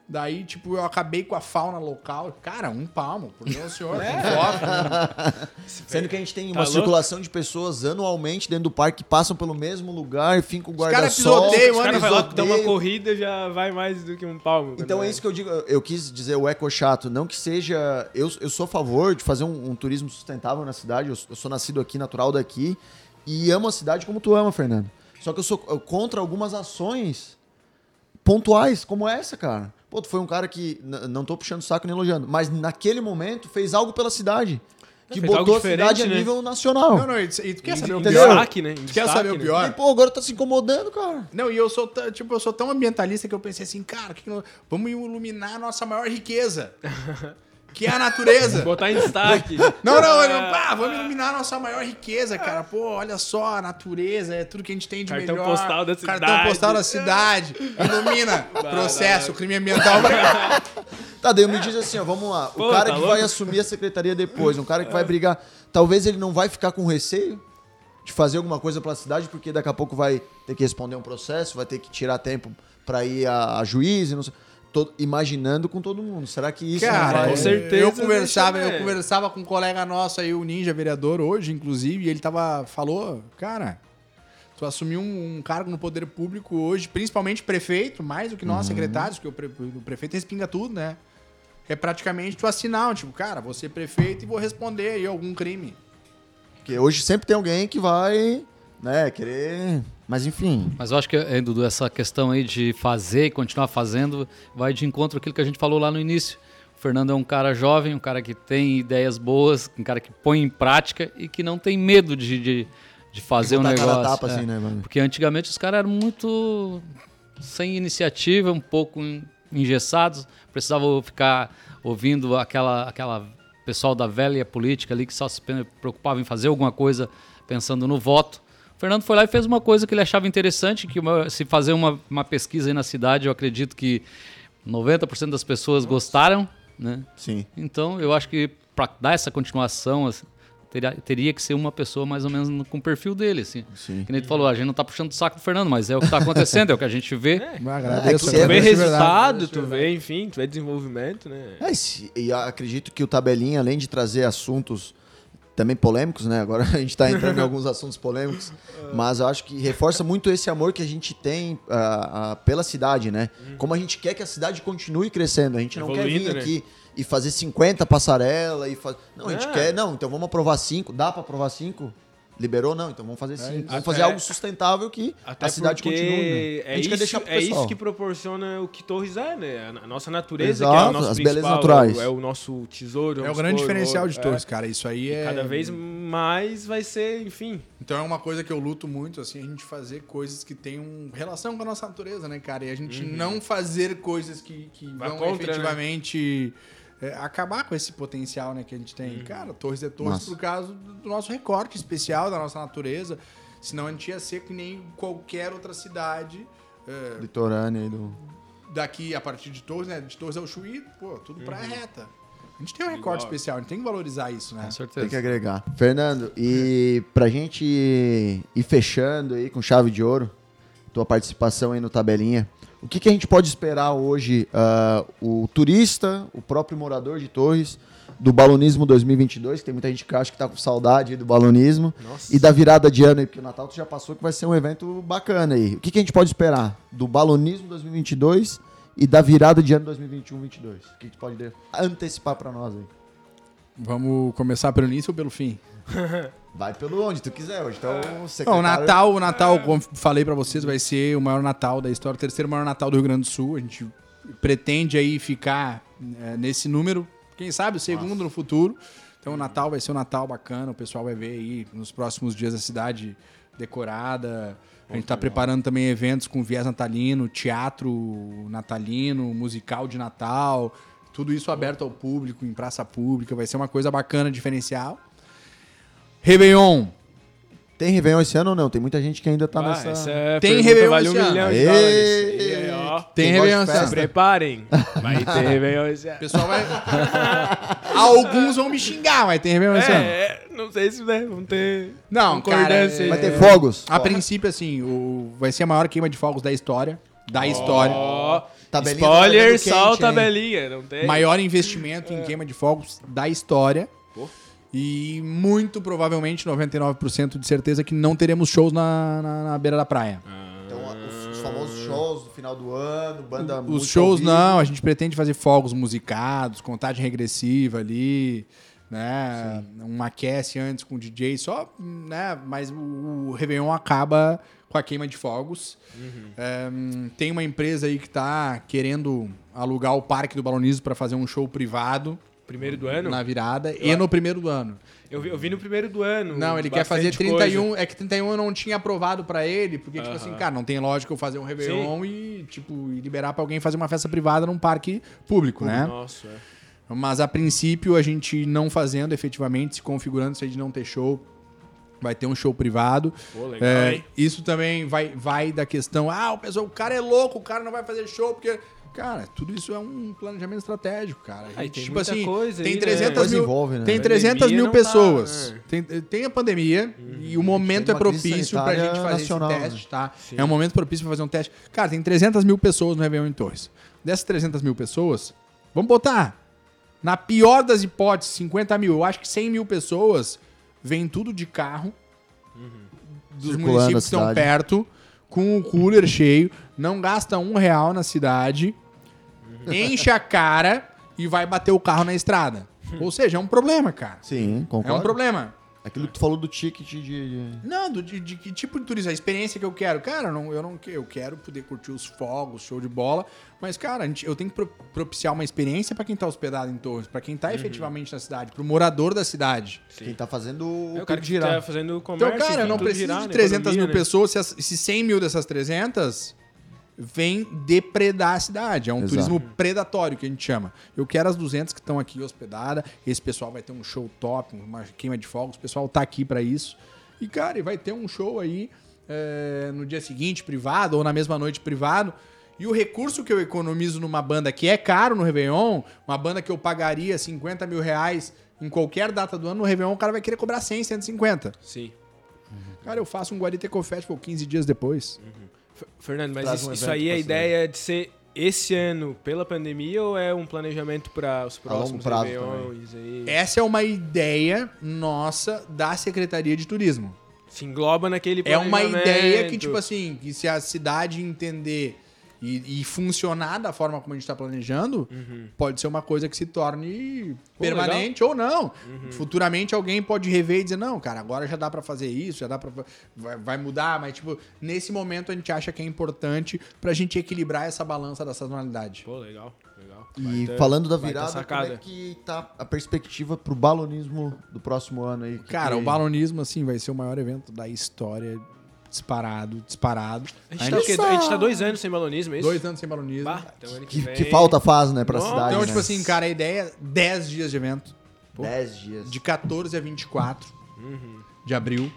A: Daí, tipo, eu acabei com a fauna local. Cara, um palmo, por Deus senhor,
C: É.
A: com foto, né?
B: Sendo que a gente tem
C: Tá
B: uma
C: louco?
B: circulação de pessoas anualmente dentro do parque que passam pelo mesmo lugar, fincam o
A: caras
B: guarda-sol.
C: Os caras vai lá,
B: pisoteiam.
C: dá uma corrida, já vai mais do que um palmo.
B: Então é isso que eu digo, eu quis dizer o eco chato, não que seja. Eu, eu sou a favor de fazer um, um turismo sustentável na cidade, eu, eu sou nascido aqui, natural daqui, e amo a cidade como tu ama, Fernando. Só que eu sou contra algumas ações pontuais, como essa, cara. Pô, tu foi um cara que, não tô puxando saco nem elogiando, mas naquele momento fez algo pela cidade. Que
C: Fez
B: botou a cidade a
C: né?
B: nível nacional.
A: Não, não, e tu quer saber o pior?
C: Destaque, né?
A: Tu quer saber o
C: né?
B: E,
A: pior?
B: pô, agora tá se incomodando, cara.
A: Não, e eu sou, tão- tipo, eu sou tão ambientalista que eu pensei assim, cara, que que nós- vamos iluminar a nossa maior riqueza. Que é a natureza.
C: Botar em destaque.
A: Não, não,
C: Ah,
A: não, pá, vamos iluminar a nossa maior riqueza, cara. Pô, olha só, a natureza, é tudo que a gente tem de
C: Cartão
A: melhor.
C: postal da
A: Cartão
C: cidade.
A: postal da cidade. Ilumina. Processo, crime ambiental.
B: Tá, daí me diz assim, ó, vamos lá. O
C: Pô,
B: cara
C: tá
B: que
C: louco?
B: vai assumir a secretaria depois, um cara que vai brigar, talvez ele não vai ficar com receio de fazer alguma coisa pela cidade, porque daqui a pouco vai ter que responder um processo, vai ter que tirar tempo pra ir a, a juiz e não sei. Tô imaginando com todo mundo. Será que isso
A: Cara,
B: vai...
C: com certeza
A: eu conversava, eu conversava com um colega nosso aí, o Ninja Vereador, hoje, inclusive, e ele tava, falou, cara, tu assumiu um, um cargo no poder público hoje, principalmente prefeito, mais do que
B: Uhum.
A: nós, secretários, porque o, pre- o prefeito respinga tudo, né? É praticamente tu assinar, tipo, cara, vou ser prefeito e vou responder aí algum crime.
B: Porque hoje sempre tem alguém que vai, né, querer... Mas enfim,
D: Mas eu acho que, eh, Dudu, essa questão aí de fazer e continuar fazendo vai de encontro àquilo que a gente falou lá no início. O Fernando é um cara jovem, um cara que tem ideias boas, um cara que põe em prática e que não tem medo de, de, de fazer um negócio.
B: tapa,
D: É.
B: assim, né?
D: Porque antigamente os caras eram muito sem iniciativa, um pouco en- engessados, precisavam ficar ouvindo aquela, aquela pessoal da velha política ali que só se preocupava em fazer alguma coisa pensando no voto. O Fernando foi lá e fez uma coisa que ele achava interessante, que uma- se fazer uma, uma pesquisa aí na cidade, eu acredito que 90% das pessoas gostaram, né?
B: Sim.
D: Então, eu acho que para dar essa continuação, assim, teria, teria que ser uma pessoa mais ou menos no- com o perfil dele, assim.
B: Sim.
D: Que nem tu falou, a gente não tá puxando o saco do Fernando, mas é o que tá acontecendo, é o que a gente vê.
A: Eu
B: É,
A: agradeço.
B: que
C: Tu
B: É
C: vê
A: agradeço de verdade.
C: resultado, tu vê, enfim, tu vê desenvolvimento, né?
B: É, e acredito que o Tabelinha, além de trazer assuntos também polêmicos, né? Agora a gente está entrando em alguns assuntos polêmicos, mas eu acho que reforça muito esse amor que a gente tem ah, ah, pela cidade, né? Como a gente quer que a cidade continue crescendo. A gente não quer
C: Evoluindo,
B: vir
C: né?
B: aqui e fazer 50 passarela e. Não, a gente
C: É.
B: quer, não, então vamos aprovar 5. Dá para aprovar 5? Liberou? Não, então vamos fazer 5. vamos
C: Até-
B: fazer algo sustentável que a cidade continue. Né?
C: É,
B: a gente
C: isso,
B: quer deixar pro
C: é
B: pessoal.
C: isso que proporciona o que Torres é, né? A, nossa natureza,
B: Exato,
C: que é o nosso
B: as belezas naturais.
C: É o nosso tesouro.
A: É o
C: vamos
A: grande diferencial de
C: é.
A: Torres, cara. Isso aí é.
C: Cada vez mais vai ser, enfim.
A: Então é uma coisa que eu luto muito, assim, a gente fazer coisas que tenham relação com a nossa natureza, né, cara? E a gente não fazer coisas que, que
C: Vai
A: vão
C: contra, né?
A: É, acabar com esse potencial, né, que a gente tem. Cara, Torres é Torres
B: Massa.
A: por causa do nosso recorte especial da nossa natureza. Senão a gente ia ser que nem qualquer outra cidade. é,
B: Litorânea aí do...
A: daqui a partir de Torres, né? De Torres ao Chuí, pô, tudo praia reta. A gente tem um recorte
C: Igual.
A: especial, a gente tem que valorizar isso, né?
D: Com
B: Tem
D: certeza.
B: que agregar. Fernando, e pra gente ir fechando aí com chave de ouro, tua participação aí no Tabelinha, o que, que a gente pode esperar hoje, ah, o turista, o próprio morador de Torres, do Balonismo 2022, que tem muita gente que acha que tá com saudade aí do balonismo,
C: Nossa.
B: e da virada de ano aí, porque o Natal tu já passou, que vai ser um evento bacana aí. O que, que a gente pode esperar do Balonismo 2022 e da virada de ano 2021-22? O que, que tu pode antecipar pra nós aí?
A: Vamos começar pelo início ou pelo fim?
B: Vai pelo onde tu quiser hoje. Então,
A: Não,
B: secretário...
A: o Natal, o Natal, como falei pra vocês, vai ser o maior Natal da história, o terceiro maior Natal do Rio Grande do Sul. A gente pretende aí ficar é, nesse número, quem sabe o segundo no futuro. Então o Natal vai ser um Natal bacana, o pessoal vai ver aí nos próximos dias a cidade decorada. A gente tá preparando também eventos com viés natalino, teatro natalino, musical de Natal, tudo isso aberto ao público, em praça pública, vai ser uma coisa bacana, diferencial. Réveillon,
B: Tem Réveillon esse ano ou não? Tem muita gente que ainda tá
C: Ah,
B: nessa...
C: essa é
A: Tem Réveillon
C: vale um
A: esse ano.
C: milhão de
B: Aê!
C: E aí, ó,
A: tem Réveillon esse ano.
C: se preparem. Vai ter Réveillon esse
A: O
C: ano.
A: pessoal vai. Alguns vão me xingar, mas tem Réveillon esse ano.
C: É, é, não sei se né, vão ter
A: Não, cara,
C: concordância.
A: é-
B: Vai ter
C: É.
B: fogos?
A: A princípio, assim, o... vai ser a maior queima de fogos da história. Da história.
C: Ó,
B: Tabelinha
C: spoiler,
B: quente,
C: tabelinha. Não tem?
A: Maior investimento em queima de fogos da história.
C: Pô.
A: E muito provavelmente, 99% de certeza, que não teremos shows na, na, na beira da praia.
B: Então, os, os famosos shows no final do ano, banda muito
A: Os shows não, a gente pretende fazer fogos musicados, contagem regressiva ali, né? Um aquece antes com o DJ, só, né? Mas o, o Réveillon acaba com a queima de fogos. É, hum, tem uma empresa aí que tá querendo alugar o Parque do Balonismo para fazer um show privado
C: Primeiro do ano?
A: na virada e no primeiro do ano.
C: Eu, vi, eu vi no primeiro do ano.
A: Não, ele quer fazer
C: coisa.
A: 31. É que 31 eu não tinha aprovado pra ele, porque, tipo assim, cara, não tem lógica eu fazer um Réveillon e, tipo, liberar pra alguém fazer uma festa privada num parque público, né?
C: Nossa, é.
A: Mas a princípio, a gente não fazendo efetivamente, se configurando, se a gente não ter show, vai ter um show privado.
C: Pô, legal,
A: É, isso também vai, vai da questão, ah, o pessoal, o cara é louco, o cara não vai fazer show, porque. Cara, tudo isso é um planejamento estratégico, cara. A
C: Aí
A: gente,
C: tem
A: tipo
C: muita
A: assim,
C: coisa
A: tem
C: aí, né?
A: 300 mil,
B: envolve, né?
A: tem
C: A
A: 300
C: pandemia
A: mil
C: tá,
A: pessoas.
C: né?
A: Tem, tem a pandemia e o momento é propício pra gente fazer
B: nacional,
A: esse
B: né?
A: teste, tá?
C: Sim.
A: É um momento propício pra fazer um teste. Cara, tem 300 mil pessoas no Réveillon em Torres. Dessas 300 mil pessoas, vamos botar, na pior das hipóteses, 50 mil. Eu acho que 100 mil pessoas vêm tudo de carro dos
B: Circulando
A: municípios que estão perto, com o cooler cheio, não gasta um real na cidade, enche a cara e vai bater o carro na estrada. Ou seja, é um problema, cara.
B: Sim,
A: É
B: concordo.
A: um problema.
B: Aquilo que tu falou do ticket de... de-
A: Não, do- de, de que tipo de turismo? A experiência que eu quero. Cara, eu não, eu não que- eu quero poder curtir os fogos, show de bola. Mas, cara, a gente- eu tenho que pro- propiciar uma experiência pra quem tá hospedado em Torres, pra quem tá efetivamente na cidade, pro morador da cidade.
B: Quem tá fazendo o
C: É o cara que
B: girar.
C: tá fazendo comércio.
A: Então, cara, eu não preciso
C: girar,
A: de
C: né?
A: 300
C: Economia,
A: mil
C: né?
A: pessoas. Se, as- se 100 mil dessas 300 vem depredar a cidade. É um
B: Exato.
A: turismo predatório que a gente chama. Eu quero as 200 que estão aqui hospedadas. Esse pessoal vai ter um show top, uma queima de fogos. O pessoal tá aqui pra isso. E, cara, e vai ter um show aí é, no dia seguinte, privado, ou na mesma noite, privado. E o recurso que eu economizo numa banda que é caro no Réveillon, uma banda que eu pagaria 50 mil reais em qualquer data do ano, no Réveillon o cara vai querer cobrar 100, 150.
C: Sim.
A: Cara, eu faço um Guariteco Festival 15 dias depois.
C: F- Fernando, mas isso,
B: um
C: isso aí é a ideia de ser esse ano pela pandemia ou é um planejamento para os próximos aí?
A: Essa é uma ideia nossa da Secretaria de Turismo.
C: Se engloba naquele
A: É uma ideia que, tipo assim, que se a cidade entender e, e funcionar da forma como a gente está planejando, pode ser uma coisa que se torne permanente ou não. Futuramente alguém pode rever e dizer, não, cara, agora já dá pra fazer isso, já dá para vai, vai mudar, mas tipo, nesse momento a gente acha que é importante pra gente equilibrar essa balança da sazonalidade.
C: Pô, legal, legal.
B: E
C: Baita-
B: falando da virada, como é que tá a perspectiva pro balonismo do próximo ano aí? Que
A: Cara,
B: que-
A: o balonismo, assim, vai ser o maior evento da história, disparado, disparado.
C: A gente, tá, o quê? a gente tá dois anos sem balonismo, é isso?
A: Dois anos sem balonismo.
C: Bah, então ano que,
B: Que,
C: vem...
B: que falta faz, né, pra
C: Não,
B: cidade,
A: Então,
B: né?
A: tipo assim, cara, a ideia é 10 dias de evento.
B: 10 dias.
A: De 14 a 24 de abril.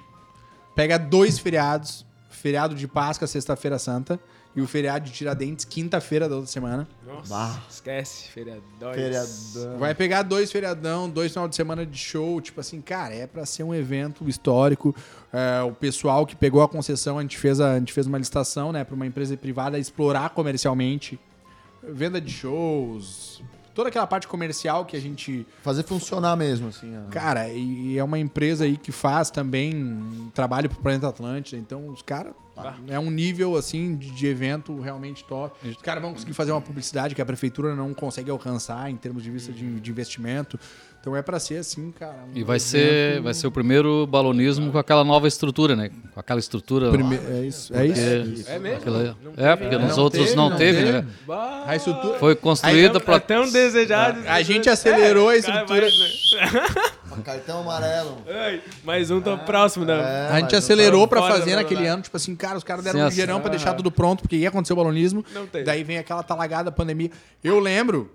A: Pega dois feriados. Feriado de Páscoa, sexta-feira santa. E o feriado de Tiradentes, quinta-feira da outra semana.
C: Nossa,
B: Bah.
C: esquece, feriadões.
B: Feriadão.
A: Vai pegar dois feriadão, dois final de semana de show. Tipo assim, cara, é pra ser um evento histórico. É, o pessoal que pegou a concessão, a gente fez, a, a gente fez uma licitação, né, pra uma empresa privada explorar comercialmente. Venda de shows. Toda aquela parte comercial que a gente
B: Fazer funcionar mesmo, assim. ó.
A: Cara, e é uma empresa aí que faz também um trabalho pro Planeta Atlântida, então os caras. É um nível assim de, de evento realmente top. Os caras vão conseguir fazer uma publicidade que a prefeitura não consegue alcançar em termos de vista de, de investimento. Então é pra ser assim, cara. um
D: E vai
A: evento-
D: ser, vai ser o primeiro balonismo com aquela nova estrutura, né? Com aquela estrutura.
A: Prime- É isso, é isso.
D: Porque-
C: É mesmo?
D: aquela- é,
C: teve,
D: porque
C: né?
D: nos
A: Não
D: outros
A: teve,
D: não
A: não
D: teve,
A: teve.
D: né?
A: A estrutura.
D: Foi construída
C: é
D: para
C: tão desejado.
A: A gente acelerou a estrutura.
B: Cartão amarelo.
C: Ai, mais um, tô próximo da...
B: É,
A: A gente acelerou
C: fora da
A: fazer naquele
C: velocidade.
A: ano, tipo assim, cara, os caras deram
D: Sim,
A: um
D: assim,
A: gerão pra
C: ah.
A: deixar tudo pronto, porque ia acontecer o balonismo.
C: Não teve.
A: Daí vem aquela talagada pandemia. Eu lembro,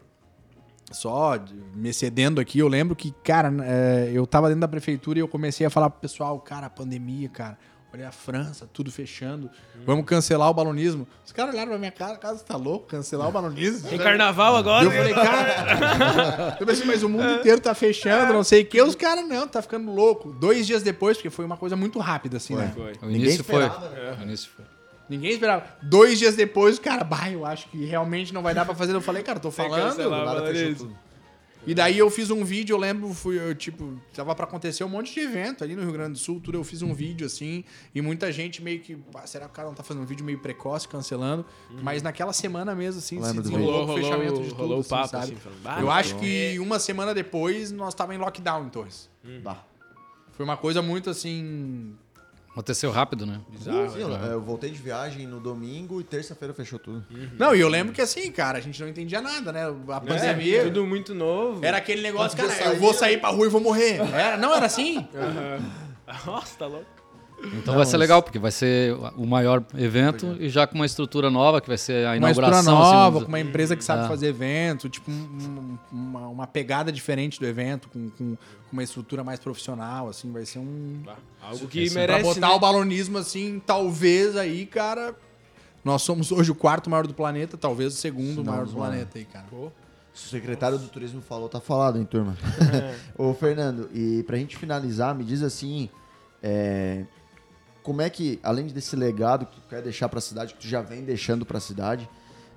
A: só me cedendo aqui, eu lembro que, cara, é, eu tava dentro da prefeitura e eu comecei a falar pro pessoal, cara, pandemia, cara. Olha a França, tudo fechando. Vamos cancelar o balonismo. Os caras olharam pra minha cara, cara, você tá louco? Cancelar o balonismo?
C: Tem carnaval agora?
A: Eu falei, cara. eu pensei, mas o mundo inteiro tá fechando, não sei o quê. Os caras, não, tá ficando louco. Dois dias depois, porque foi uma coisa muito rápida, assim, né?
C: Foi.
D: O
B: Ninguém
D: início foi.
B: esperava, né?
D: O início foi.
A: Ninguém esperava. Dois dias depois, o cara, bah, eu acho que realmente não vai dar pra fazer. Eu falei, cara, tô falando.
C: cancelar.
B: Tudo.
A: E daí eu fiz um vídeo, eu lembro, fui, eu, tipo, tava pra acontecer um monte de evento ali no Rio Grande do Sul, tudo. Eu fiz um vídeo assim, e muita gente meio que, "Ah, será que o cara não tá fazendo um vídeo meio precoce, cancelando? Mas naquela semana mesmo, assim, se desenrolou
C: Rolou,
A: o fechamento
C: rolou,
A: de tudo,
C: rolou o
A: assim,
C: papo,
A: sabe?
C: assim, falando, "Bah,
A: eu acho que uma semana depois nós tava em lockdown em Torres.
B: Bah.
A: Foi uma coisa muito assim.
D: Aconteceu rápido, né?
C: Bizarro,
B: Sim, eu,
C: né?
B: eu voltei de viagem no domingo e terça-feira fechou tudo.
A: Não, e eu lembro que assim, cara, a gente não entendia nada, né? A pandemia.
C: É, tudo muito novo.
A: Era aquele negócio,
B: Quando
A: cara,
B: podia
A: eu vou
B: sair,
A: pra rua e vou morrer. Era, não era assim?
C: Nossa, tá louco.
D: Então vai ser legal, porque vai ser o maior evento e já com uma estrutura nova, que vai ser a
A: Uma
D: inauguração.
A: estrutura nova,
D: assim,
A: com uma empresa que sabe
D: Ah.
A: fazer evento, tipo, um- um- uma, uma pegada diferente do evento, com, com uma estrutura mais profissional, assim, vai ser um...
C: Bah, Algo que
A: Assim,
C: merece,
A: pra botar
C: né?
A: o balonismo, assim, talvez aí, cara... Nós somos hoje o quarto maior do planeta, talvez o segundo
B: Se não,
A: maior do planeta aí, cara.
B: O secretário do turismo falou, tá falado, hein, turma? Ô, Fernando, e pra gente finalizar, me diz assim, é, como é que, além desse legado que tu quer deixar pra cidade, que tu já vem deixando pra cidade,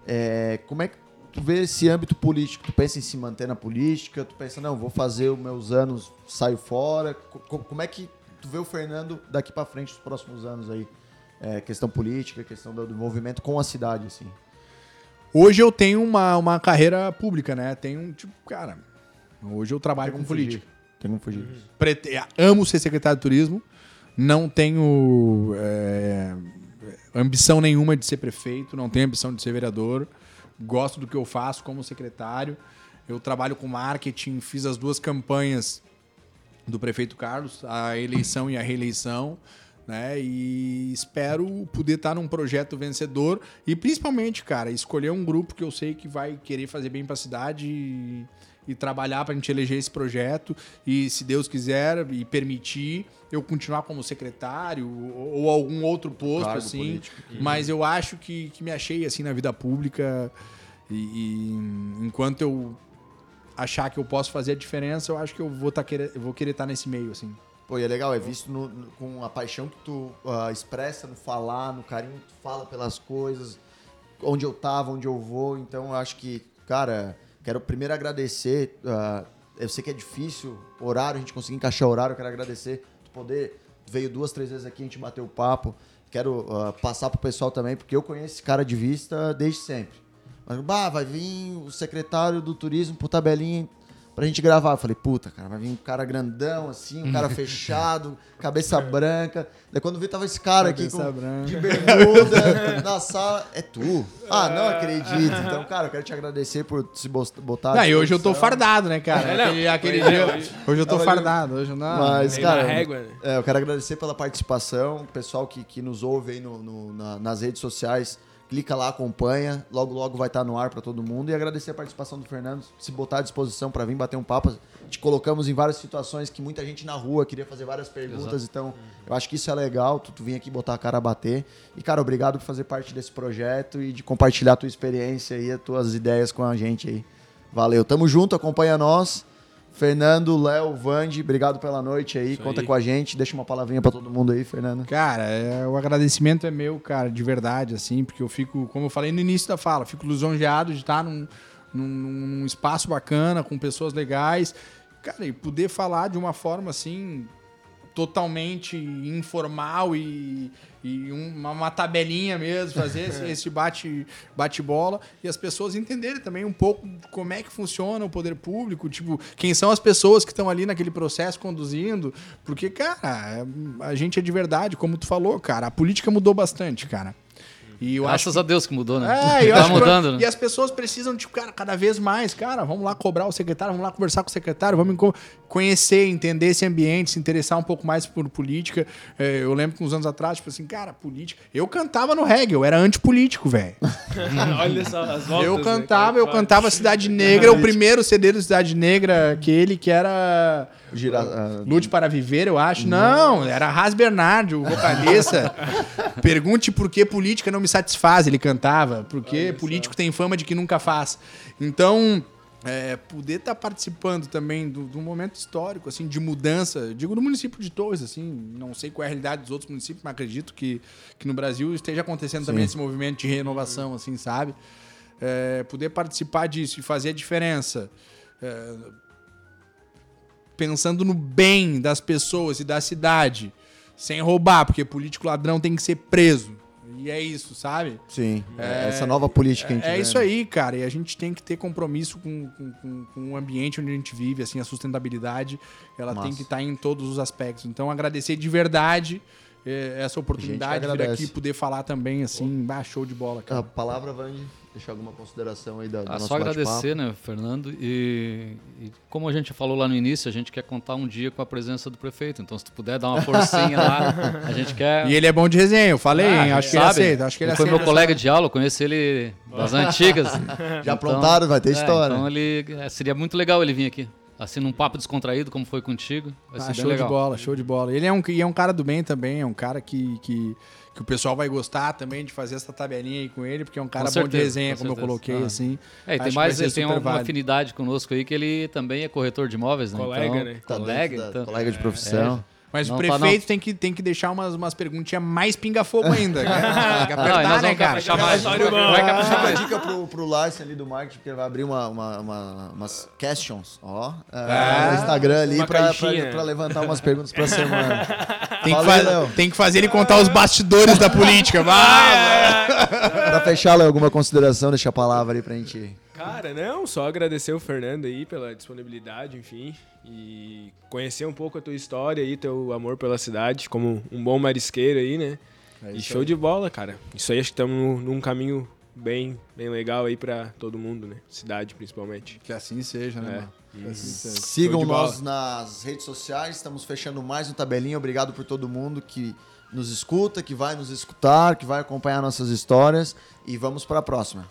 B: é, como é que tu vê esse âmbito político? Tu pensa em se manter na política? Tu pensa, não, vou fazer os meus anos, saio fora? Co- co- como é que tu vê o Fernando daqui pra frente, nos próximos anos aí? É, questão política, questão do do envolvimento com a cidade, assim.
A: Hoje eu tenho uma, uma carreira pública, né? Tenho, tipo, cara... Hoje eu trabalho com
B: como
A: política.
B: Tem como fugir.
A: Prete- amo ser secretário de turismo, não tenho é, ambição nenhuma de ser prefeito, não tenho ambição de ser vereador, gosto do que eu faço como secretário. Eu trabalho com marketing, fiz as duas campanhas do prefeito Carlos, a eleição e a reeleição. né? E espero poder estar num projeto vencedor e principalmente, cara, escolher um grupo que eu sei que vai querer fazer bem para a cidade e, e trabalhar para a gente eleger esse projeto e, se Deus quiser e permitir, eu continuar como secretário ou, ou algum outro posto
B: Cargo
A: assim.
B: político.
A: Mas eu acho que, que me achei assim na vida pública e, e enquanto eu achar que eu posso fazer a diferença, eu acho que eu vou tá querer, eu vou querer estar nesse meio assim.
B: Pô, e é legal, é visto no- no- com a paixão que tu ah, expressa no falar, no carinho que tu fala pelas coisas, onde eu tava, onde eu vou. Então, eu acho que, cara, quero primeiro agradecer. ah, eu sei que é difícil horário, a gente conseguir encaixar horário, quero agradecer. Tu poder, veio duas, três vezes aqui, a gente bateu o papo. Quero ah, passar pro pessoal também, porque eu conheço esse cara de vista desde sempre. Mas, bah, vai vir o secretário do turismo pro tabelinha pra gente gravar. Eu falei, puta, cara, vai vir um cara grandão, assim, um cara fechado, cabeça branca. Daí quando vi, tava esse cara aqui
A: Cabeça
B: com,
A: branca.
B: de bermuda na sala. É tu? Ah, não acredito. Então, cara, eu quero te agradecer por se botar.
A: Não, e hoje eu tô fardado, né, cara?
C: É, não.
A: aquele
C: é,
A: dia.
C: hoje-
A: Hoje eu tô fardado. Hoje não.
B: Mas, cara,
C: régua, né?
B: é, eu quero agradecer pela participação, o pessoal que, que nos ouve aí no, no- na- nas redes sociais. Clica lá, acompanha. Logo, logo vai estar no ar para todo mundo. E agradecer a participação do Fernando, se botar à disposição para vir bater um papo. Te colocamos em várias situações que muita gente na rua queria fazer várias perguntas. Então, eu acho que isso é legal. Tu, tu vir aqui botar a cara a bater. E, cara, obrigado por fazer parte desse projeto e de compartilhar a tua experiência e as tuas ideias com a gente aí. Valeu. Tamo junto, acompanha nós. Fernando, Léo, Vande, obrigado pela noite aí.
C: Isso
B: Conta
C: aí.
B: com a gente. Deixa uma palavrinha pra todo mundo aí, Fernando.
A: Cara, é, o agradecimento é meu, cara, de verdade, assim, porque eu fico, como eu falei no início da fala, fico lisonjeado de estar num, num, num espaço bacana, com pessoas legais, cara, e poder falar de uma forma assim totalmente informal e, e uma, uma tabelinha mesmo, fazer esse, esse bate bate bola e as pessoas entenderem também um pouco como é que funciona o poder público, tipo, quem são as pessoas que estão ali naquele processo conduzindo, porque cara, é- a gente é de verdade, como tu falou, cara, a política mudou bastante, cara. E eu acho
D: Graças a Deus que mudou, né?
A: é, eu
D: tá
A: acho que-
D: mudando,
A: E
D: né?
A: as pessoas precisam, tipo, cara, cada vez mais, cara, vamos lá cobrar o secretário, vamos lá conversar com o secretário, vamos conhecer, entender esse ambiente, se interessar um pouco mais por política. É, eu lembro que uns anos atrás, tipo assim, cara, política. Eu cantava no reggae, eu era antipolítico, velio.
C: Olha só as voltas.
A: Eu
C: né,
A: cantava,
C: que
A: eu cantava Cidade Negra, o primeiro CD do Cidade Negra, aquele que era.
B: Gira, ah,
A: Lute para Viver, eu acho. Não, era Ras Bernard, o vocalista. Pergunte por que política não me satisfaz, ele cantava. Porque político tem fama de que nunca faz. Então, é, poder estar participando também do, do momento histórico, assim, de mudança, digo no município de Torres, assim, não sei qual é a realidade dos outros municípios, mas acredito que, que no Brasil esteja acontecendo também esse movimento de renovação, assim, sabe? É, poder participar disso e fazer a diferença. É, pensando no bem das pessoas e da cidade, sem roubar, porque político ladrão tem que ser preso. E é isso, sabe?
B: sim, é essa nova política que a gente
A: É
B: vê,
A: isso
B: né?
A: aí, cara. E a gente tem que ter compromisso com, com, com- o ambiente onde a gente vive, assim, a sustentabilidade, ela
B: Massa.
A: tem que estar em todos os aspectos. Então, agradecer de verdade essa oportunidade de vir aqui poder falar também, assim, bah, show de bola,
B: A
A: cara.
B: palavra, Vande, deixar alguma consideração aí da,
D: Ah, só agradecer, né, Fernando? E, e como a gente falou lá no início, a gente quer contar um dia com a presença do prefeito. Então, se tu puder dar uma forcinha lá, a gente quer.
A: E ele é bom de resenha, eu falei, hein? Acho que ele
D: Ah, Sabe?
A: aceita. Acho que ele
D: Ele foi
A: aceita.
D: meu colega de aula, eu conheço ele das antigas.
B: Já aprontaram, vai ter
D: é,
B: história.
D: Então ele é, seria muito legal ele vir aqui. Assim, num papo descontraído, como foi contigo. Vai
A: Ah, show
D: legal.
A: de bola, show de bola. Ele é um, e é um cara do bem também, é um cara que, que, que o pessoal vai gostar também de fazer essa tabelinha aí com ele, porque é um cara bom de
D: certeza,
A: resenha,
D: com
A: como eu
D: certeza.
A: coloquei,
D: Ah.
A: assim.
D: É, e tem mais, ele tem uma
A: válido.
D: afinidade conosco aí, que ele também é corretor de imóveis, né?
C: Colega,
D: então,
C: né?
D: Colega,
B: da-
D: então.
B: colega de profissão.
A: Mas
D: Não,
A: o
D: tá,
A: prefeito tem, que, tem que deixar umas, umas perguntinhas mais pinga-fogo ainda. né? Tem que
D: Não,
A: apertar,
D: nós
A: né, cara?
D: Vai
B: uma
D: mais.
B: dica pro, pro Larsen ali do marketing, porque ele vai abrir uma, uma, uma- umas questions, ó, é,
A: Ah,
B: no Instagram ali pra, pra, pra levantar umas perguntas pra semana.
A: Tem que,
B: Valeu, Léo.
A: tem que fazer ele contar os bastidores da política. Vai!
B: pra fechar, Léo, alguma consideração, deixa a palavra aí pra gente.
C: Cara, não, só agradecer o Fernando aí pela disponibilidade, enfim, e conhecer um pouco a tua história aí, teu amor pela cidade, como um bom marisqueiro aí, né? e show de bola, cara. Isso aí acho que estamos num caminho bem, bem legal aí pra todo mundo, né? Cidade, principalmente.
A: Que assim seja, né,
C: É.
A: mano?
B: Sigam
C: Show de bola.
B: nós nas redes sociais. Estamos fechando mais um tabelinha. Obrigado por todo mundo que nos escuta, que vai nos escutar, que vai acompanhar nossas histórias. E vamos para a próxima.